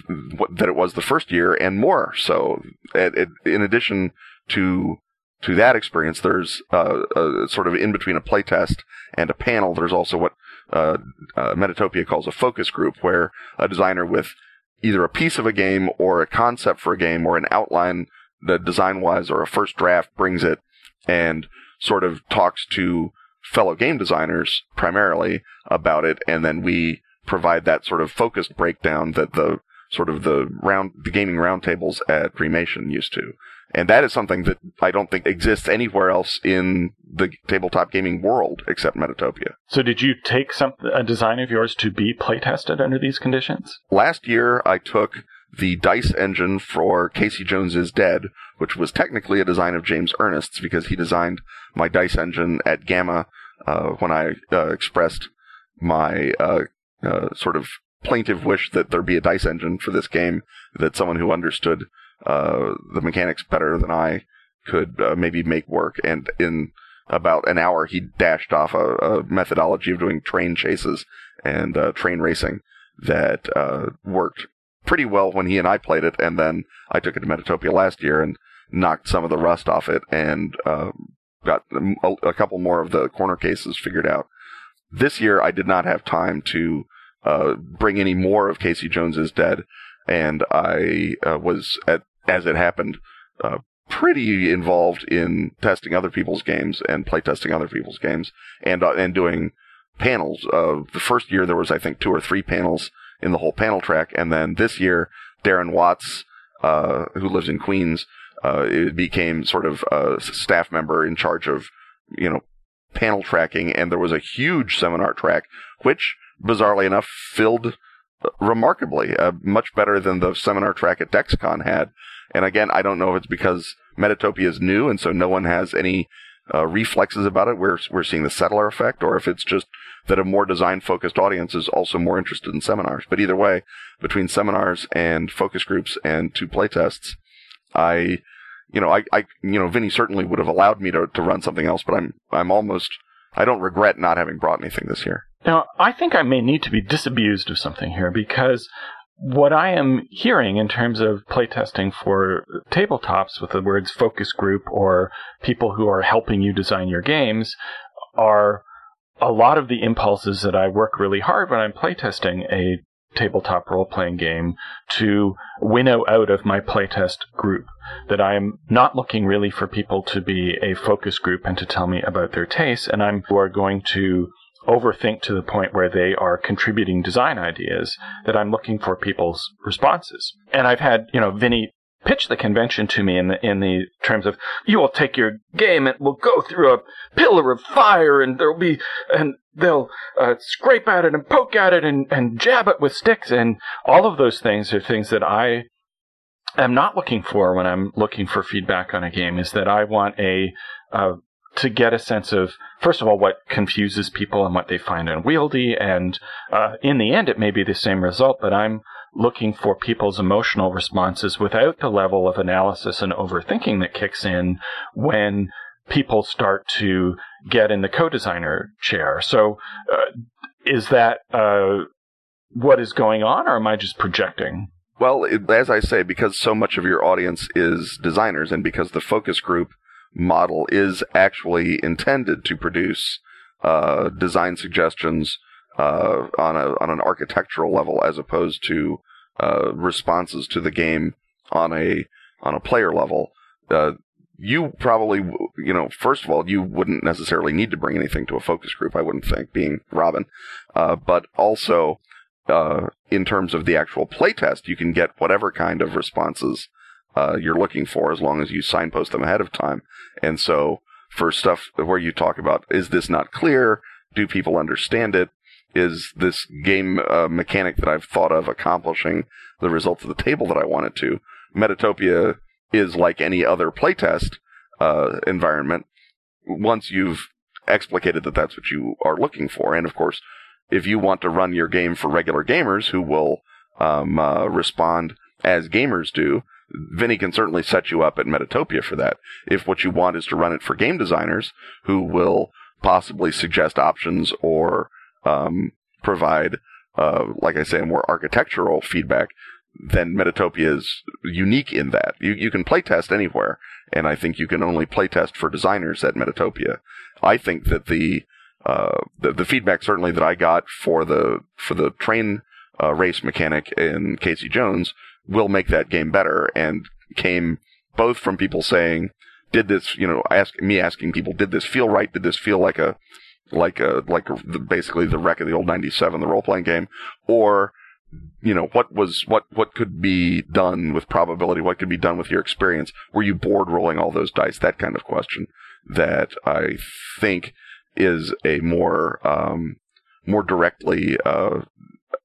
that it was the first year and more so. It, it, in addition to to that experience, there's a sort of in between a playtest and a panel. There's also what uh, uh, Metatopia calls a focus group, where a designer with either a piece of a game or a concept for a game or an outline, the design wise or a first draft, brings it and sort of talks to fellow game designers primarily about it, and then we provide that sort of focused breakdown that the sort of the round the gaming roundtables at Dreamation used to. And that is something that I don't think exists anywhere else in the tabletop gaming world except Metatopia. So did you take some a design of yours to be playtested under these conditions? Last year I took the dice engine for Casey Jones is Dead, which was technically a design of James Ernest's because he designed my dice engine at GAMA uh, when I uh, expressed my uh, uh, sort of plaintive wish that there be a dice engine for this game, that someone who understood uh, the mechanics better than I could uh, maybe make work. And in about an hour, he dashed off a, a methodology of doing train chases and train racing that worked pretty well when he and I played it, and then I took it to Metatopia last year and knocked some of the rust off it and uh, got a, couple more of the corner cases figured out. This year, I did not have time to uh, bring any more of Casey Jones is Dead, and I uh, was, at, as it happened, uh, pretty involved in testing other people's games and playtesting other people's games and uh, and doing panels. Uh, the first year there was I think two or three panels in the whole panel track. And then this year, Darren Watts, uh, who lives in Queens, uh, became sort of a staff member in charge of, you know, panel tracking. And there was a huge seminar track, which bizarrely enough filled remarkably, uh, much better than the seminar track at DexCon had. And again, I don't know if it's because Metatopia is new and so no one has any uh, reflexes about it. We're we're seeing the settler effect, or if it's just that a more design focused audience is also more interested in seminars. But either way, between seminars and focus groups and two playtests, I, you know, I, I, you know, Vinny certainly would have allowed me to, to run something else, but I'm, I'm almost, I don't regret not having brought anything this year. Now, I think I may need to be disabused of something here because what I am hearing in terms of playtesting for tabletops with the words focus group or people who are helping you design your games are a lot of the impulses that I work really hard when I'm playtesting a tabletop role playing game to winnow out of my playtest group. That I'm not looking really for people to be a focus group and to tell me about their tastes, and I'm who are going to overthink to the point where they are contributing design ideas that I'm looking for people's responses. And I've had, you know, Vinny pitch the convention to me in the in the terms of you will take your game and we'll go through a pillar of fire and there'll be and they'll uh, scrape at it and poke at it and, and jab it with sticks and all of those things are things that I am not looking for when I'm looking for feedback on a game is that I want a uh, to get a sense of, first of all, what confuses people and what they find unwieldy. And uh, in the end, it may be the same result, but I'm looking for people's emotional responses without the level of analysis and overthinking that kicks in when people start to get in the co-designer chair. So, uh, is that uh, what is going on, or am I just projecting? Well, as I say, because so much of your audience is designers, and because the focus group model is actually intended to produce uh, design suggestions uh, on a on an architectural level as opposed to uh, responses to the game on a on a player level. Uh, you probably, you know, first of all, you wouldn't necessarily need to bring anything to a focus group. I wouldn't think, being Robin, uh, but also uh, in terms of the actual playtest, you can get whatever kind of responses uh, you're looking for as long as you signpost them ahead of time. And so for stuff where you talk about, is this not clear? Do people understand it? Is this game uh, mechanic that I've thought of accomplishing the results of the table that I wanted to? Metatopia is like any other playtest uh, environment. Once you've explicated that that's what you are looking for, and of course, if you want to run your game for regular gamers who will um, uh, respond as gamers do, Vinny can certainly set you up at Metatopia for that. If what you want is to run it for game designers who will possibly suggest options or um, provide, uh, like I say, more architectural feedback, then Metatopia is unique in that. You, you can playtest anywhere, and I think you can only playtest for designers at Metatopia. I think that the, uh, the, the feedback certainly that I got for the for the train uh, race mechanic in Casey Jones will make that game better and came both from people saying, did this, you know, ask me asking people, did this feel right? Did this feel like a, like a, like a, basically the wreck of the old 97, the role playing game? Or, you know, what was, what, what could be done with probability? What could be done with your experience? Were you bored rolling all those dice? That kind of question that I think is a more, um, more directly, uh,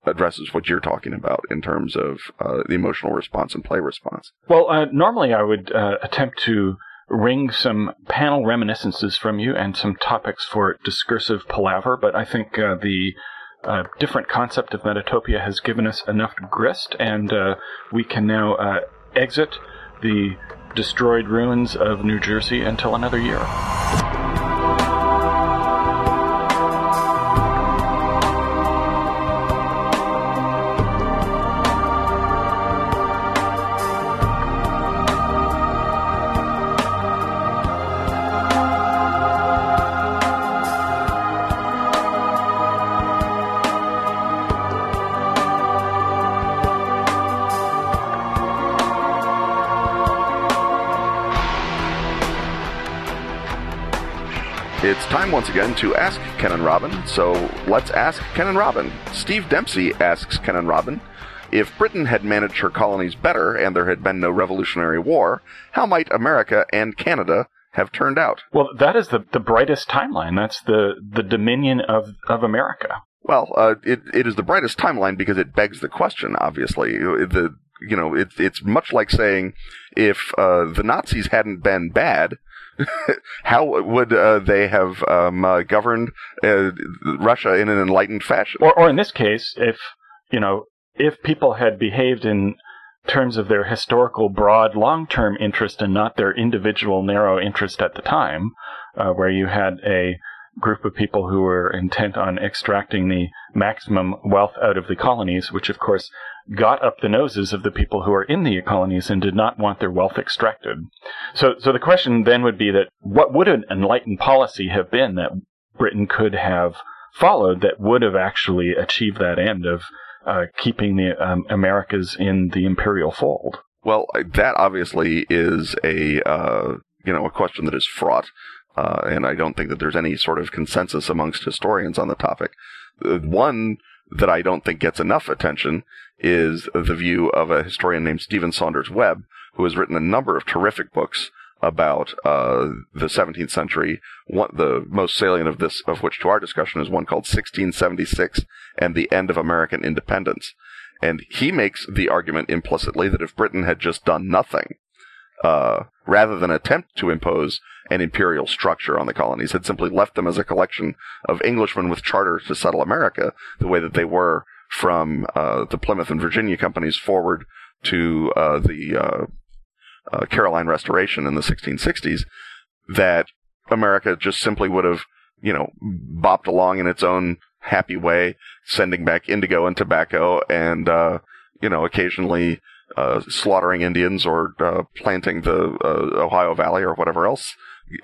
addresses what you're talking about in terms of uh, the emotional response and play response. Well, uh, normally I would uh, attempt to wring some panel reminiscences from you and some topics for discursive palaver, but I think uh, the uh, different concept of Metatopia has given us enough grist, and uh, we can now exit the destroyed ruins of New Jersey until another year. Once again to ask Ken and Robin. So let's ask Ken and Robin. Steve Dempsey asks Ken and Robin if Britain had managed her colonies better and there had been no Revolutionary War, how might America and Canada have turned out? Well, that is the, the brightest timeline. That's the, the dominion of, of America. Well, uh, it, it is the brightest timeline because it begs the question, obviously. The, you know, it, it's much like saying if uh, the Nazis hadn't been bad, how would uh, they have um, uh, governed uh, Russia in an enlightened fashion? Or, or in this case, if you know, if people had behaved in terms of their historical, broad, long-term interest and not their individual, narrow interest at the time, uh, where you had a group of people who were intent on extracting the maximum wealth out of the colonies, which of course got up the noses of the people who are in the colonies and did not want their wealth extracted. So, so the question then would be that what would an enlightened policy have been that Britain could have followed that would have actually achieved that end of uh, keeping the um, Americas in the imperial fold? Well, that obviously is a uh, you know a question that is fraught, uh, and I don't think that there's any sort of consensus amongst historians on the topic. Uh, one that I don't think gets enough attention is the view of a historian named Stephen Saunders Webb, who has written a number of terrific books about uh, the 17th century. One, the most salient of this, of which to our discussion, is one called 1676 and the End of American Independence. And he makes the argument implicitly that if Britain had just done nothing, uh, rather than attempt to impose an imperial structure on the colonies, had simply left them as a collection of Englishmen with charters to settle America, the way that they were from uh, the Plymouth and Virginia companies forward to uh, the uh, uh, Caroline Restoration in the 1660s, that America just simply would have, you know, bopped along in its own happy way, sending back indigo and tobacco, and uh, you know, occasionally uh, slaughtering Indians or uh, planting the uh, Ohio Valley or whatever else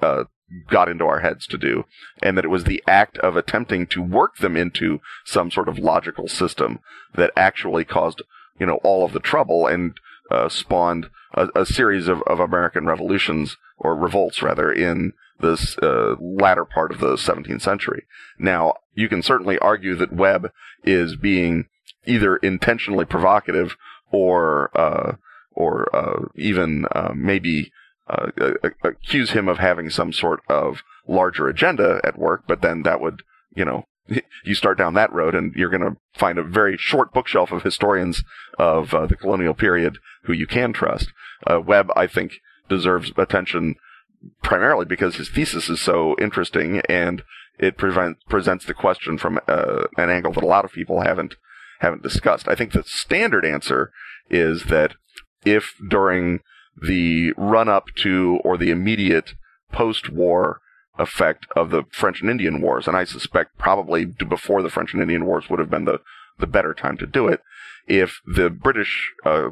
uh, got into our heads to do, and that it was the act of attempting to work them into some sort of logical system that actually caused, you know, all of the trouble and uh, spawned a, a series of, of American revolutions or revolts rather in this uh, latter part of the 17th century. Now, you can certainly argue that Webb is being either intentionally provocative or uh, or uh, even uh, maybe uh, accuse him of having some sort of larger agenda at work, but then that would, you know, you start down that road and you're going to find a very short bookshelf of historians of uh, the colonial period who you can trust. Uh, Webb, I think, deserves attention primarily because his thesis is so interesting and it prevent, presents the question from uh, an angle that a lot of people haven't haven't discussed. I think the standard answer is that if during the run up to or the immediate post war effect of the French and Indian Wars, and I suspect probably before the French and Indian Wars would have been the, the better time to do it, if the British uh,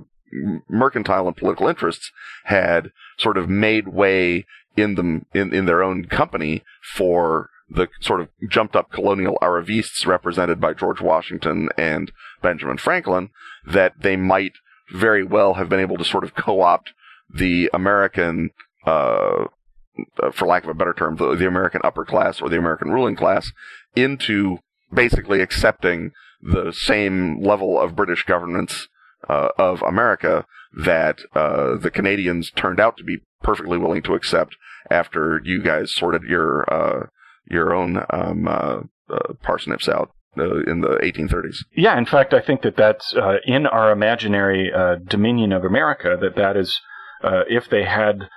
mercantile and political interests had sort of made way in them in, in their own company for the sort of jumped up colonial arrivistes represented by George Washington and Benjamin Franklin, that they might very well have been able to sort of co-opt the American, uh, for lack of a better term, the, the American upper class or the American ruling class into basically accepting the same level of British governance uh, of America that uh, the Canadians turned out to be perfectly willing to accept after you guys sorted your uh, your own um, uh, uh, parsnips out uh, in the 1830s. Yeah, in fact, I think that that's uh, in our imaginary uh, Dominion of America. That that is, uh, if they had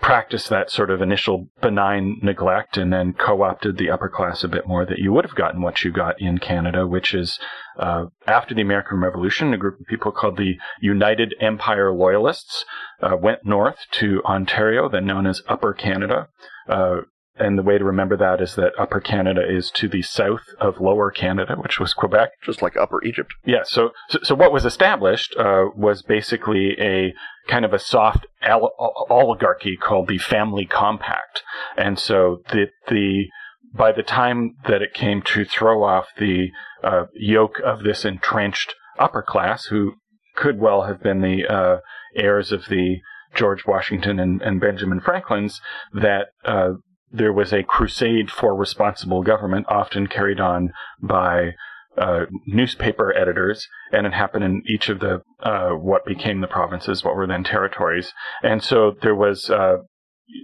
practiced that sort of initial benign neglect and then co-opted the upper class a bit more, that you would have gotten what you got in Canada, which is uh, after the American Revolution, a group of people called the United Empire Loyalists uh, went north to Ontario, then known as Upper Canada. Uh, and the way to remember that is that Upper Canada is to the south of Lower Canada, which was Quebec. Just like Upper Egypt. Yeah. So, so, so what was established uh, was basically a kind of a soft al- oligarchy called the Family Compact, and so the the by the time that it came to throw off the uh, yoke of this entrenched upper class, who could well have been the uh, heirs of the George Washington and, and Benjamin Franklin's, that uh, there was a crusade for responsible government, often carried on by uh, newspaper editors, and it happened in each of the uh, what became the provinces, what were then territories. And so there was uh,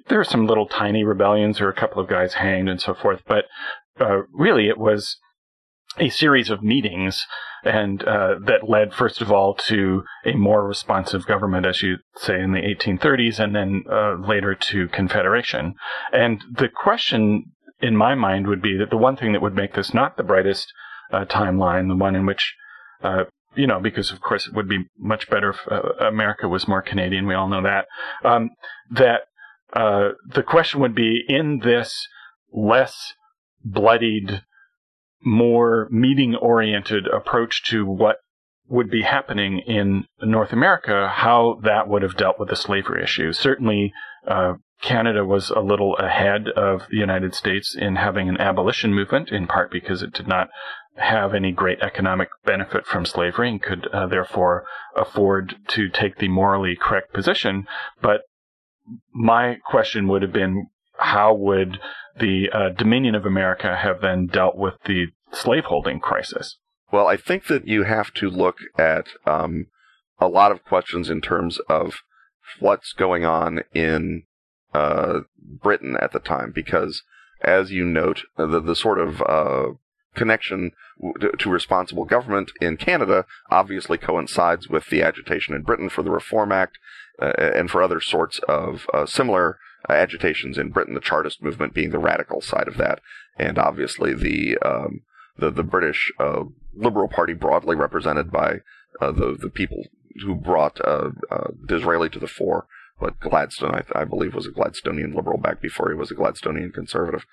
there were some little tiny rebellions, or a couple of guys hanged and so forth, but uh, really it was a series of meetings and uh, that led first of all to a more responsive government as you say in the 1830s and then uh, later to confederation and the question in my mind would be that the one thing that would make this not the brightest uh, timeline the one in which uh, you know, because of course it would be much better if uh, America was more Canadian. We all know that. Um, that uh, the question would be in this less bloodied more meeting oriented approach to what would be happening in North America, how that would have dealt with the slavery issue. Certainly, uh, Canada was a little ahead of the United States in having an abolition movement, in part because it did not have any great economic benefit from slavery and could uh, therefore afford to take the morally correct position. But my question would have been how would the uh, Dominion of America have then dealt with the slaveholding crisis? Well, I think that you have to look at um, a lot of questions in terms of what's going on in uh, Britain at the time, because as you note, the, the sort of uh, connection to responsible government in Canada obviously coincides with the agitation in Britain for the Reform Act uh, and for other sorts of uh, similar uh, agitations in Britain, the Chartist movement being the radical side of that, and obviously the um, the, the British uh, Liberal Party broadly represented by uh, the the people who brought uh, uh, Disraeli to the fore. But Gladstone, I, I, believe, was a Gladstonian liberal back before he was a Gladstonian conservative.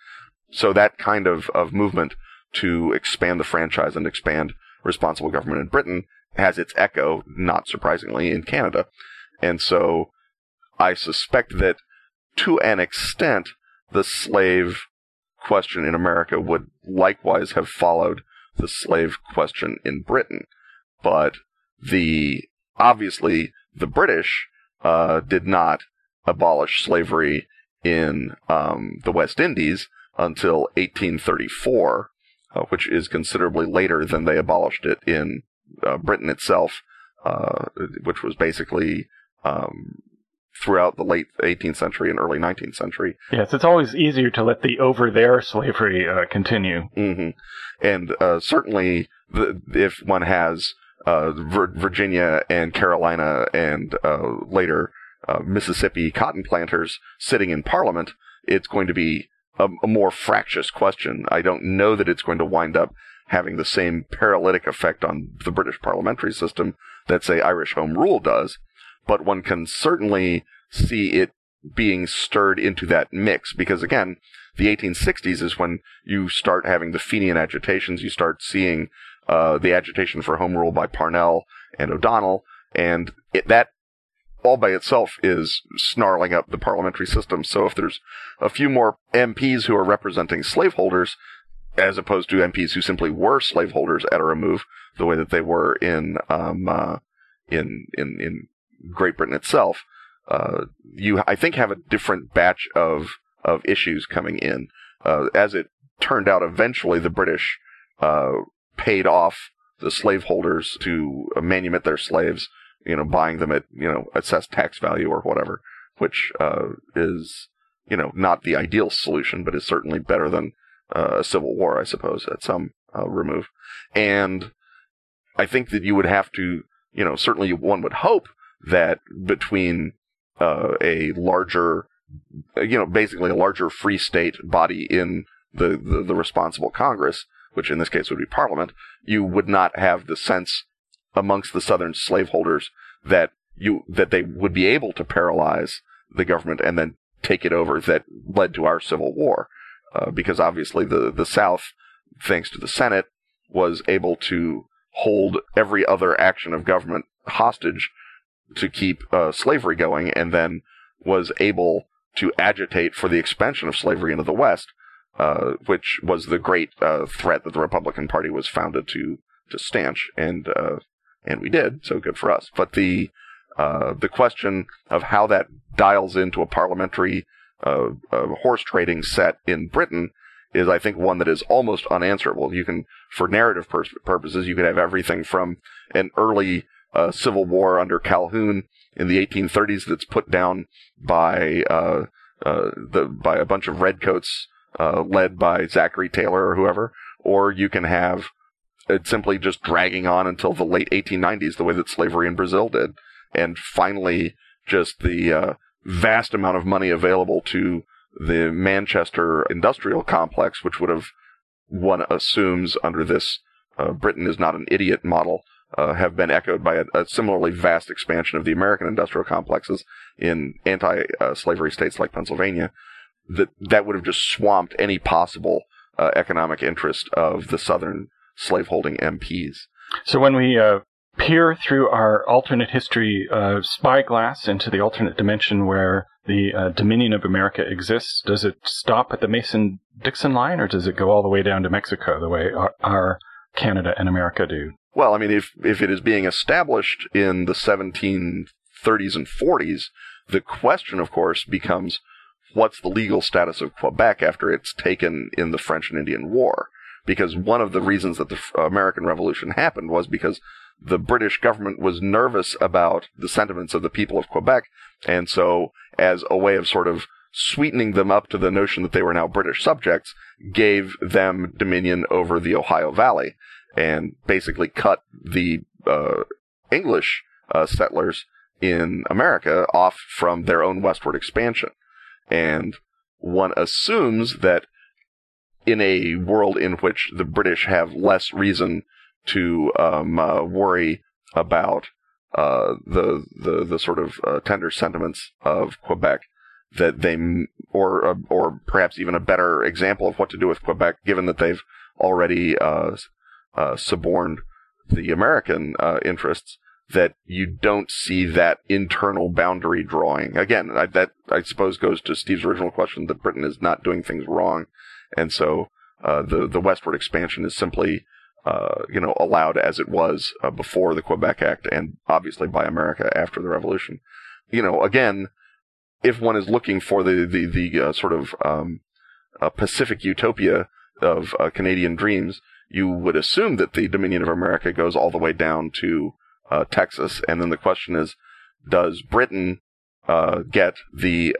So that kind of, of movement to expand the franchise and expand responsible government in Britain has its echo, not surprisingly, in Canada. And so I suspect that to an extent, the slave question in America would likewise have followed the slave question in Britain. But the obviously the British uh, did not abolish slavery in um, the West Indies until 1834, uh, which is considerably later than they abolished it in uh, Britain itself, uh, which was basically um, throughout the late 18th century and early 19th century. Yes, it's always easier to let the over there slavery uh, continue. Mm-hmm. And uh, certainly, the, if one has uh, Virginia and Carolina and uh, later uh, Mississippi cotton planters sitting in Parliament, it's going to be a, a more fractious question. I don't know that it's going to wind up having the same paralytic effect on the British parliamentary system that, say, Irish Home Rule does but one can certainly see it being stirred into that mix because again, the 1860s is when you start having the Fenian agitations. You start seeing uh, the agitation for home rule by Parnell and O'Donnell, and it, that all by itself is snarling up the parliamentary system. So if there's a few more MPs who are representing slaveholders, as opposed to MPs who simply were slaveholders at a remove, the way that they were in um, uh, in in in Great Britain itself, uh, you I think have a different batch of of issues coming in. Uh, as it turned out, eventually the British uh, paid off the slaveholders to manumit their slaves, you know, buying them at you know assessed tax value or whatever, which uh, is you know not the ideal solution, but is certainly better than uh, a civil war, I suppose, at some remove. And I think that you would have to, you know, certainly one would hope that between uh, a larger, you know, basically a larger free state body in the, the, the responsible Congress, which in this case would be Parliament, you would not have the sense amongst the Southern slaveholders that you that they would be able to paralyze the government and then take it over that led to our Civil War, uh, because obviously the the South, thanks to the Senate, was able to hold every other action of government hostage to keep uh, slavery going, and then was able to agitate for the expansion of slavery into the West, uh, which was the great uh, threat that the Republican Party was founded to to stanch, and uh, and we did. So good for us. But the uh, the question of how that dials into a parliamentary uh, horse trading set in Britain is, I think, one that is almost unanswerable. You can, for narrative pur- purposes, you could have everything from an early uh, civil war under Calhoun in the 1830s that's put down by uh, uh, the by a bunch of redcoats uh, led by Zachary Taylor or whoever, or you can have it simply just dragging on until the late 1890s, the way that slavery in Brazil did, and finally just the uh, vast amount of money available to the Manchester industrial complex, which would have one assumes under this uh, Britain is not an idiot model, uh, have been echoed by a, a, similarly vast expansion of the American industrial complexes in anti-slavery states like Pennsylvania. That that would have just swamped any possible uh, economic interest of the Southern slaveholding MPs. So when we uh, peer through our alternate history uh, spyglass into the alternate dimension where the uh, Dominion of America exists, does it stop at the Mason Dixon line or does it go all the way down to Mexico the way our, our Canada and America do? Well, I mean, if, if it is being established in the 1730s and 40s, the question, of course, becomes what's the legal status of Quebec after it's taken in the French and Indian War? Because one of the reasons that the American Revolution happened was because the British government was nervous about the sentiments of the people of Quebec, and so as a way of sort of sweetening them up to the notion that they were now British subjects, gave them dominion over the Ohio Valley, and basically cut the uh, English uh, settlers in America off from their own westward expansion. And one assumes that in a world in which the British have less reason to um, uh, worry about uh, the, the the sort of uh, tender sentiments of Quebec that they or uh, or perhaps even a better example of what to do with Quebec, given that they've already uh, uh, suborned the American interests. That you don't see that internal boundary drawing again. I, that I suppose goes to Steve's original question that Britain is not doing things wrong, and so the the westward expansion is simply uh, you know, allowed as it was uh, before the Quebec Act and obviously by America after the Revolution. You know, again, if one is looking for the, the, the uh, sort of um, Pacific utopia of uh, Canadian dreams, you would assume that the Dominion of America goes all the way down to uh, Texas. And then the question is, does Britain get the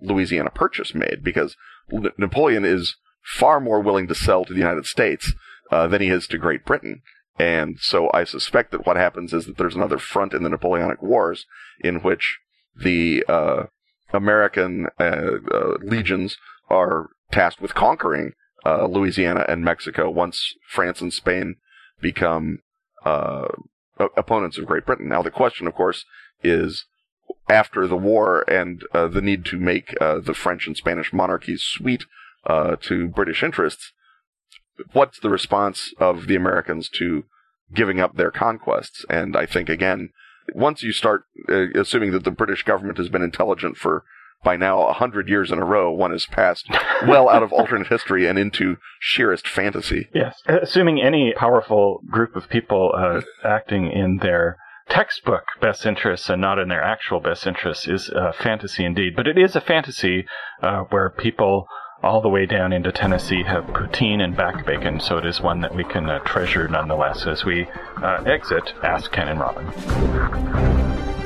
Louisiana Purchase made? Because Napoleon is far more willing to sell to the United States uh, than he is to Great Britain. And so I suspect that what happens is that there's another front in the Napoleonic Wars in which the uh, American uh, uh legions are tasked with conquering uh, Louisiana and Mexico once France and Spain become uh, opponents of Great Britain. Now, the question, of course, is after the war and the need to make the French and Spanish monarchies sweet to British interests, what's the response of the Americans to giving up their conquests? And I think again, once you start uh, assuming that the British government has been intelligent for by now a hundred years in a row, one has passed well out of alternate history and into sheerest fantasy. Yes, assuming any powerful group of people uh, acting in their textbook best interests and not in their actual best interests is a fantasy indeed. But it is a fantasy uh, where people all the way down into Tennessee have poutine and back bacon, so it is one that we can uh, treasure nonetheless as we uh, exit Ask Ken and Robin.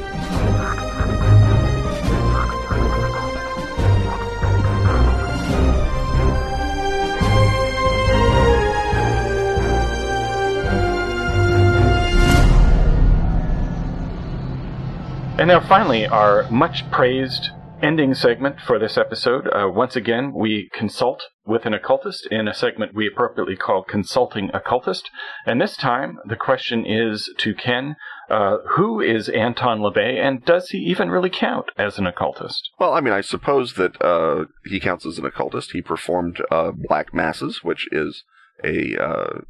Now, finally, our much praised ending segment for this episode. Uh, once again, we consult with an occultist in a segment we appropriately call Consulting Occultist. And this time, the question is to Ken uh, who is Anton LaVey, and does he even really count as an occultist? Well, I mean, I suppose that uh, he counts as an occultist. He performed uh, black masses, which is a, uh,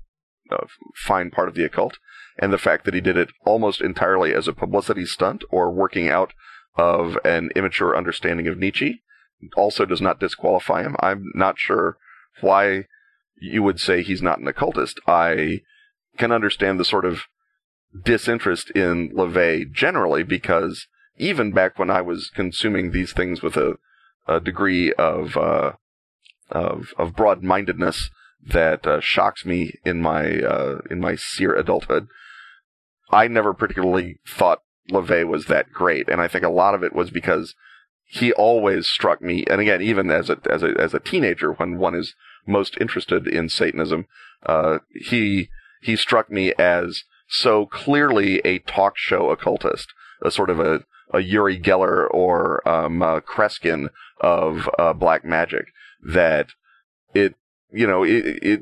a fine part of the occult and the fact that he did it almost entirely as a publicity stunt or working out of an immature understanding of Nietzsche also does not disqualify him. I'm not sure why you would say he's not an occultist. I can understand the sort of disinterest in LaVey generally because even back when I was consuming these things with a, a degree of, uh, of, of broad-mindedness that uh, shocks me in my, uh, in my sere adulthood, I never particularly thought LaVey was that great. And I think a lot of it was because he always struck me, and again, even as a, as a, as a teenager, when one is most interested in Satanism, uh, he, he struck me as so clearly a talk show occultist, a sort of a, a Uri Geller or um, uh, Kreskin of uh, black magic that it, you know, it, it,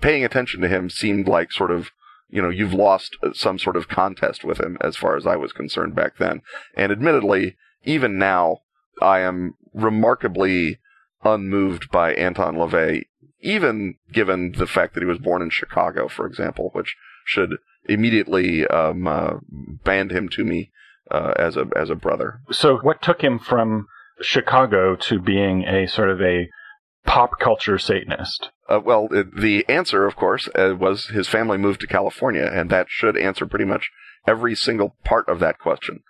paying attention to him seemed like sort of, you know, you've lost some sort of contest with him as far as I was concerned back then. And admittedly, even now, I am remarkably unmoved by Anton LaVey, even given the fact that he was born in Chicago, for example, which should immediately um, uh, banned him to me uh, as a as a brother. So, what took him from Chicago to being a sort of a pop culture Satanist? Uh, well, the answer, of course, uh, was his family moved to California, and that should answer pretty much every single part of that question.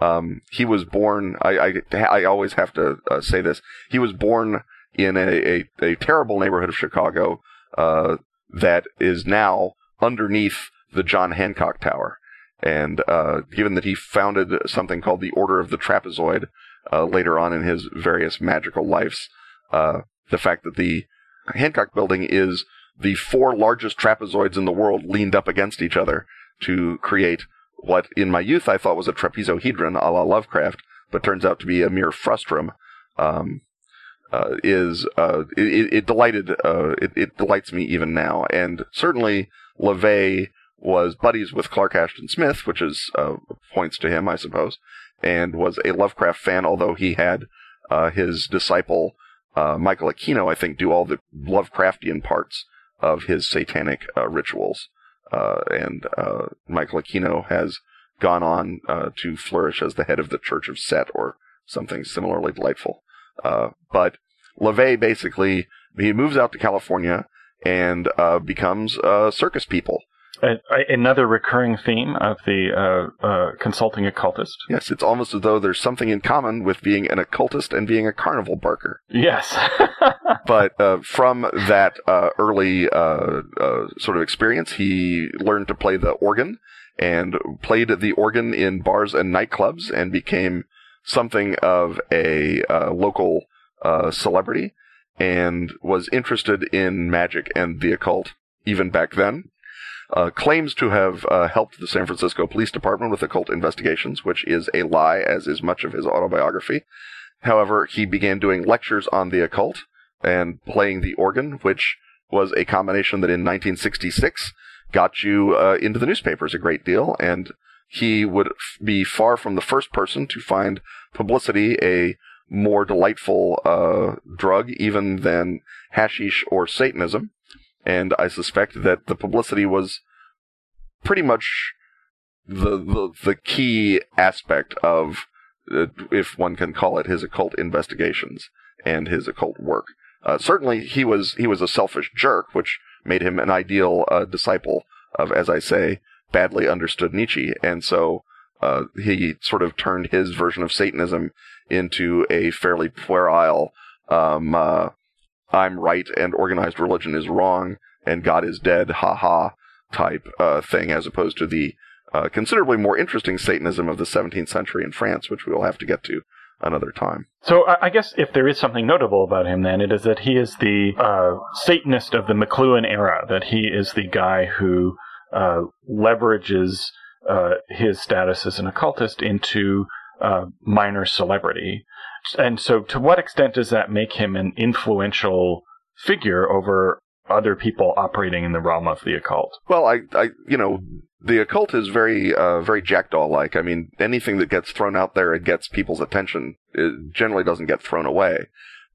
Um, he was born. I, I, I always have to uh, say this. He was born in a, a, a terrible neighborhood of Chicago uh, that is now underneath the John Hancock Tower. And uh, given that he founded something called the Order of the Trapezoid uh, later on in his various magical lives, uh, the fact that the Hancock building is the four largest trapezoids in the world leaned up against each other to create what in my youth I thought was a trapezohedron a la Lovecraft, but turns out to be a mere frustrum, um, uh, is uh, it, it, delighted uh, it, it, delights me even now, and certainly LaVey was buddies with Clark Ashton Smith, which is uh, points to him, I suppose, and was a Lovecraft fan, although he had uh, his disciple uh, Michael Aquino, I think, do all the Lovecraftian parts of his satanic uh, rituals. Uh, and uh, Michael Aquino has gone on to flourish as the head of the Church of Set or something similarly delightful. but LaVey basically he moves out to California and becomes circus people another recurring theme of the uh, uh, consulting occultist. Yes, it's almost as though there's something in common with being an occultist and being a carnival barker. Yes. but uh, from that uh, early uh, uh, sort of experience, he learned to play the organ and played the organ in bars and nightclubs and became something of a local celebrity and was interested in magic and the occult even back then uh, claims to have uh, helped the San Francisco Police Department with occult investigations, which is a lie, as is much of his autobiography. However, he began doing lectures on the occult and playing the organ, which was a combination that in 1966 got you uh, into the newspapers a great deal, and he would f- be far from the first person to find publicity a more delightful uh, drug even than hashish or Satanism and I suspect that the publicity was pretty much the the, the key aspect of, uh, if one can call it, his occult investigations and his occult work. Uh, certainly, he was he was a selfish jerk, which made him an ideal uh, disciple of, as I say, badly understood Nietzsche, and so uh, he sort of turned his version of Satanism into a fairly puerile um, uh, I'm right and organized religion is wrong and God is dead, ha ha type uh, thing, as opposed to the uh, considerably more interesting Satanism of the 17th century in France, which we will have to get to another time. So I guess if there is something notable about him, then it is that he is the uh, Satanist of the McLuhan era. That he is the guy who uh, leverages uh, his status as an occultist into uh, minor celebrity. And so, to what extent does that make him an influential figure over other people operating in the realm of the occult? Well, I, I, you know, the occult is very, uh, very jackdaw-like. I mean, anything that gets thrown out there, it gets people's attention. It generally doesn't get thrown away.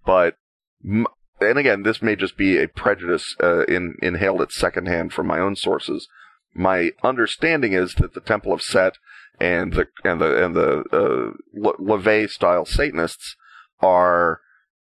But, and again, this may just be a prejudice uh, in, inhaled at secondhand from my own sources. My understanding is that the Temple of Set and the and the and the uh, LaVey style Satanists are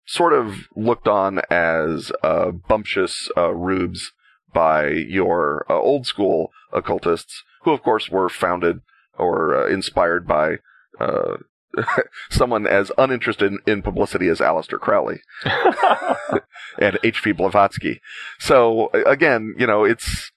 sort of looked on as uh, bumptious uh, rubes by your uh, old school occultists, who of course were founded or uh, inspired by uh, someone as uninterested in, in, publicity as Aleister Crowley and H.P. Blavatsky. So again, you know, it's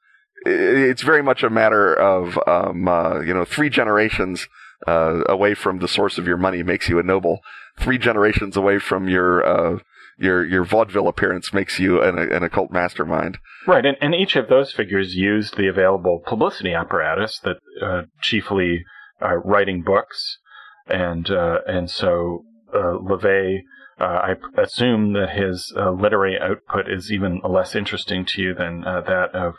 it's very much a matter of um, uh, you know three generations uh, away from the source of your money makes you a noble. Three generations away from your uh, your your vaudeville appearance makes you an, an occult mastermind. Right, and, and each of those figures used the available publicity apparatus that uh, chiefly uh, writing books, and uh, and so LaVey. I assume that his literary output is even less interesting to you than that of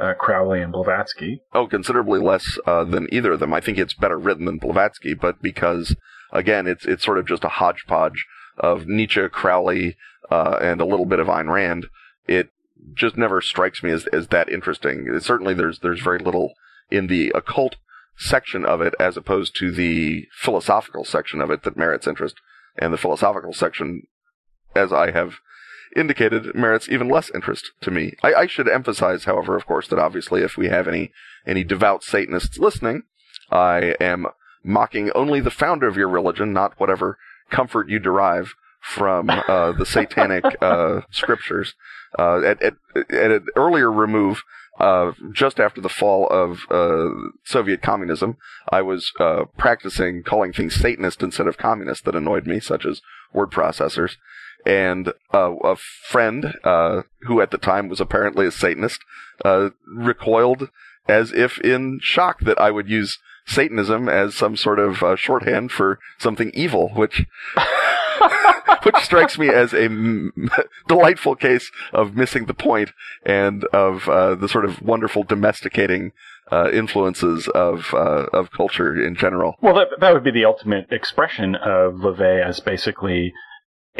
uh, Crowley and Blavatsky. Oh, considerably less uh, than either of them. I think it's better written than Blavatsky, but because again, it's it's sort of just a hodgepodge of Nietzsche, Crowley, uh, and a little bit of Ayn Rand. It just never strikes me as as that interesting. Certainly, there's there's very little in the occult section of it as opposed to the philosophical section of it that merits interest. And the philosophical section, as I have indicated merits even less interest to me. I, I, should emphasize, however, of course, that obviously if we have any any devout Satanists listening, I am mocking only the founder of your religion, not whatever comfort you derive from uh, the satanic uh, scriptures. Uh, at, at, at, an earlier remove, uh, just after the fall of uh, Soviet communism, I was uh, practicing calling things Satanist instead of communist that annoyed me, such as word processors and uh, a friend uh, who at the time was apparently a Satanist uh, recoiled as if in shock that I would use Satanism as some sort of uh, shorthand for something evil, which. which strikes me as a m- delightful case of missing the point and of uh, the sort of wonderful domesticating uh, influences of uh, of culture in general. Well, that, that would be the ultimate expression of LaVey as basically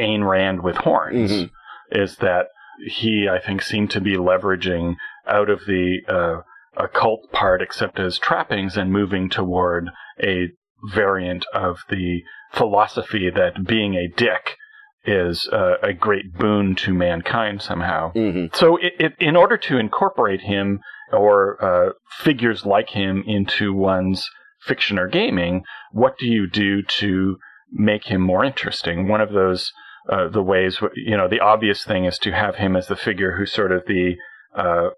Ayn Rand with horns mm-hmm. is that he, I think, seemed to be leveraging out of the uh, occult part, except as trappings, and moving toward a variant of the philosophy that being a dick is uh, a great boon to mankind somehow. Mm-hmm. So, it, it, in order to incorporate him or uh, figures like him into one's fiction or gaming, what do you do to make him more interesting. One of those uh, the ways, you know, the obvious thing is to have him as the figure who's sort of the uh,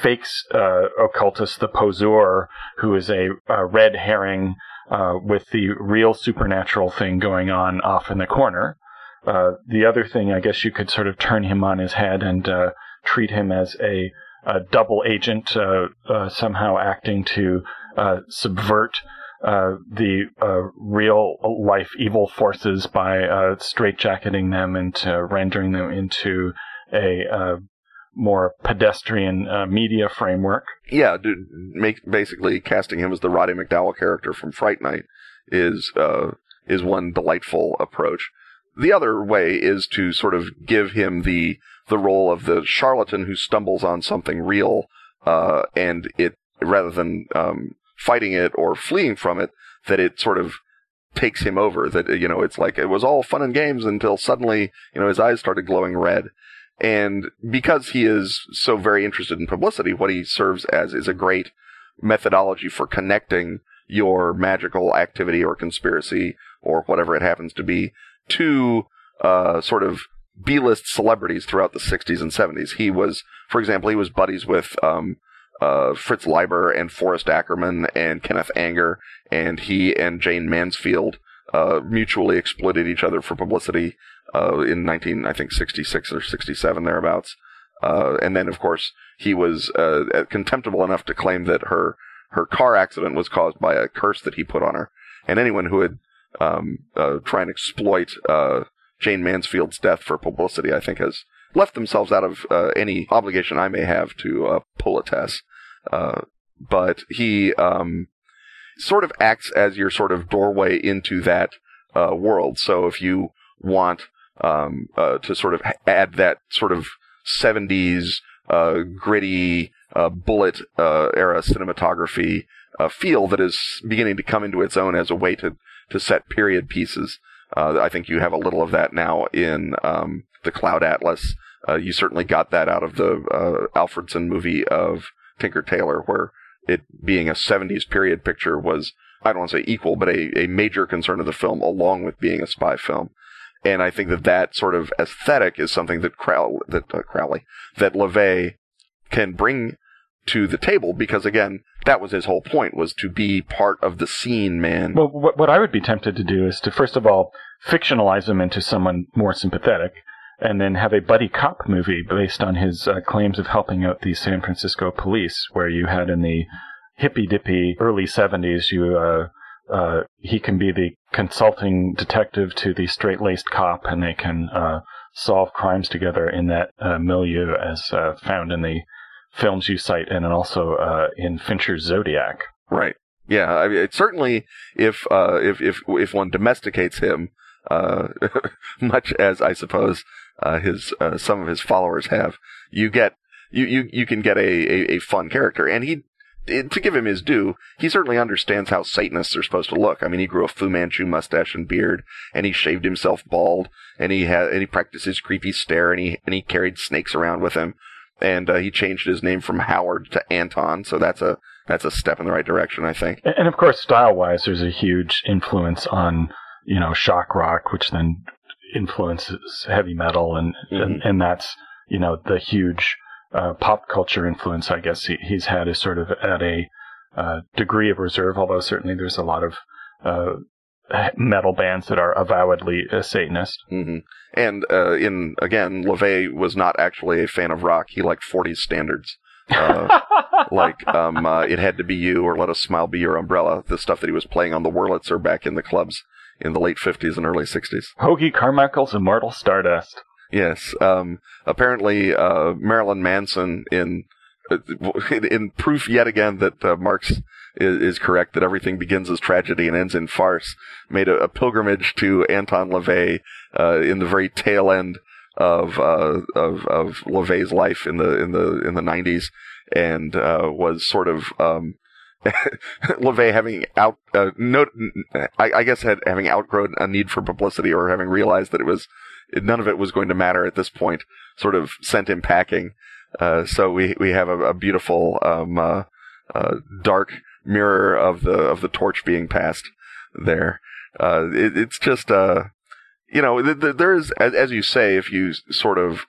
fakes uh, occultist, the poseur, who is a, a red herring uh, with the real supernatural thing going on off in the corner. Uh, the other thing, I guess, you could sort of turn him on his head and treat him as a, a double agent, somehow acting to subvert uh, the uh, real life evil forces by uh, straitjacketing them into rendering them into a uh, more pedestrian uh, media framework. Yeah, dude, make, basically casting him as the Roddy McDowall character from Fright Night is is one delightful approach. The other way is to sort of give him the the role of the charlatan who stumbles on something real, and it rather than um, fighting it or fleeing from it that it sort of takes him over. That, you know, it's like it was all fun and games until suddenly, you know, his eyes started glowing red. And because he is so very interested in publicity, what he serves as is a great methodology for connecting your magical activity or conspiracy or whatever it happens to be to uh, sort of B-list celebrities throughout the 60s and 70s. He was, for example, he was buddies with um, uh, Fritz Leiber and Forrest Ackerman and Kenneth Anger, and he and Jayne Mansfield uh, mutually exploited each other for publicity uh, in 19, I think, 66 or 67 thereabouts. Uh, and then, of course, he was uh, contemptible enough to claim that her her car accident was caused by a curse that he put on her. And anyone who would um, uh, try and exploit uh, Jayne Mansfield's death for publicity, I think has left themselves out of uh, any obligation I may have to uh, pull a test. Uh, but he um, sort of acts as your sort of doorway into that uh, world. So if you want um, uh, to sort of add that sort of 70s uh, gritty Bullitt era cinematography feel that is beginning to come into its own as a way to, to set period pieces, I think you have a little of that now in um, the Cloud Atlas. Uh, you certainly got that out of the uh, Alfredson movie of Tinker Tailor, where it being a 70s period picture was, I don't want to say equal, but a, a major concern of the film, along with being a spy film. And I think that that sort of aesthetic is something that Crow- that uh, Crowley, that LaVey can bring to the table because again, that was his whole point was to be part of the scene, man. Well, what I would be tempted to do is to first of all fictionalize him into someone more sympathetic, and then have a buddy cop movie based on his uh, claims of helping out the San Francisco police, where you had in the hippy dippy early 70s, you uh, uh, he can be the consulting detective to the straight laced cop, and they can uh, solve crimes together in that uh, milieu, as uh, found in the films you cite, and also in Fincher's Zodiac. Right. Yeah. I mean, certainly, if if if if one domesticates him, much as I suppose uh, his uh, some of his followers have, you get you you, you can get a, a, a fun character, and he. To give him his due, he certainly understands how Satanists are supposed to look. I mean, he grew a Fu Manchu mustache and beard, and he shaved himself bald, and he had and he practiced his creepy stare, and he and he carried snakes around with him, and uh, he changed his name from Howard to Anton. So that's a that's a step in the right direction, I think. And of course, style wise, there's a huge influence on you know shock rock, which then influences heavy metal, and mm-hmm. and, and, that's you know the huge uh, pop culture influence. I guess he, he's had is sort of at a uh, degree of reserve, although certainly there's a lot of uh, metal bands that are avowedly a Satanist. Mm-hmm. And uh, in again, LaVey was not actually a fan of rock. He liked 40s standards. Uh, like um, uh, it had to be you or let a smile be your umbrella the stuff that he was playing on the wurlitzer back in the clubs in the late 50s and early 60s. Hoagy Carmichael's Immortal Stardust. Yes. Um, apparently, uh, Marilyn Manson in, uh, in proof yet again that uh, Marx is, is, correct that everything begins as tragedy and ends in farce, made a, a pilgrimage to Anton LaVey uh, in the very tail end of uh, of of LaVey's life in the in the in the 90s, and uh, was sort of um, LaVey having out, uh, no, I, I, guess had, having outgrown a need for publicity or having realized that it was, none of it was going to matter at this point, sort of sent him packing. Uh, so we, we have a, a beautiful, um, uh, uh dark mirror of the, of the torch being passed there. Uh, it, it's just, uh, you know, th- th- there is, as, as you say, if you sort of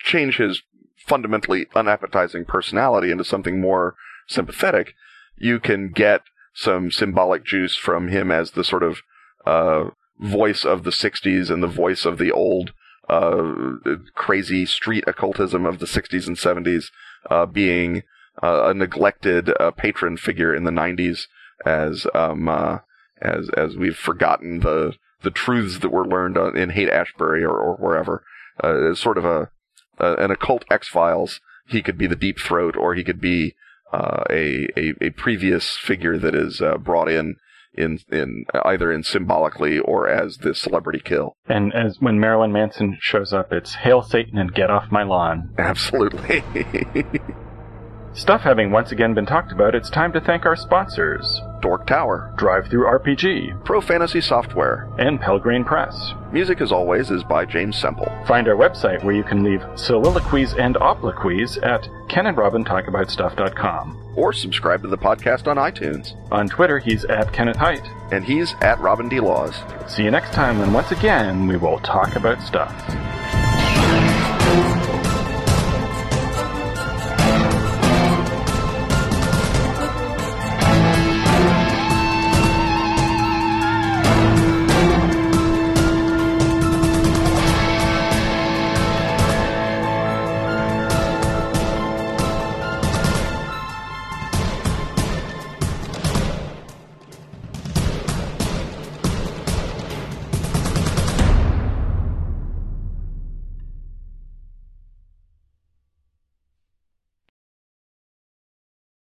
change his fundamentally unappetizing personality into something more sympathetic, you can get some symbolic juice from him as the sort of uh, voice of the 60s and the voice of the old uh, crazy street occultism of the 60s and 70s uh, being uh, a neglected uh, patron figure in the 90s as um, uh, as as we've forgotten the the truths that were learned in Haight Ashbury or, or wherever. Uh, sort of a an occult X Files. He could be the Deep Throat, or he could be uh, a, a, a previous figure that is uh, brought in in in either in symbolically or as the celebrity kill. And as when Marilyn Manson shows up, it's "Hail Satan and get off my lawn." Absolutely. Stuff having once again been talked about, it's time to thank our sponsors. Dork Tower, DriveThruRPG, Pro Fantasy Software, and Pelgrane Press. Music, as always, is by James Semple. Find our website where you can leave soliloquies and obloquies at kenandrobintalkaboutstuff.com. Or subscribe to the podcast on iTunes. On Twitter, he's at Kenneth Hite. And he's at Robin D. Laws. See you next time, and once again, we will talk about stuff.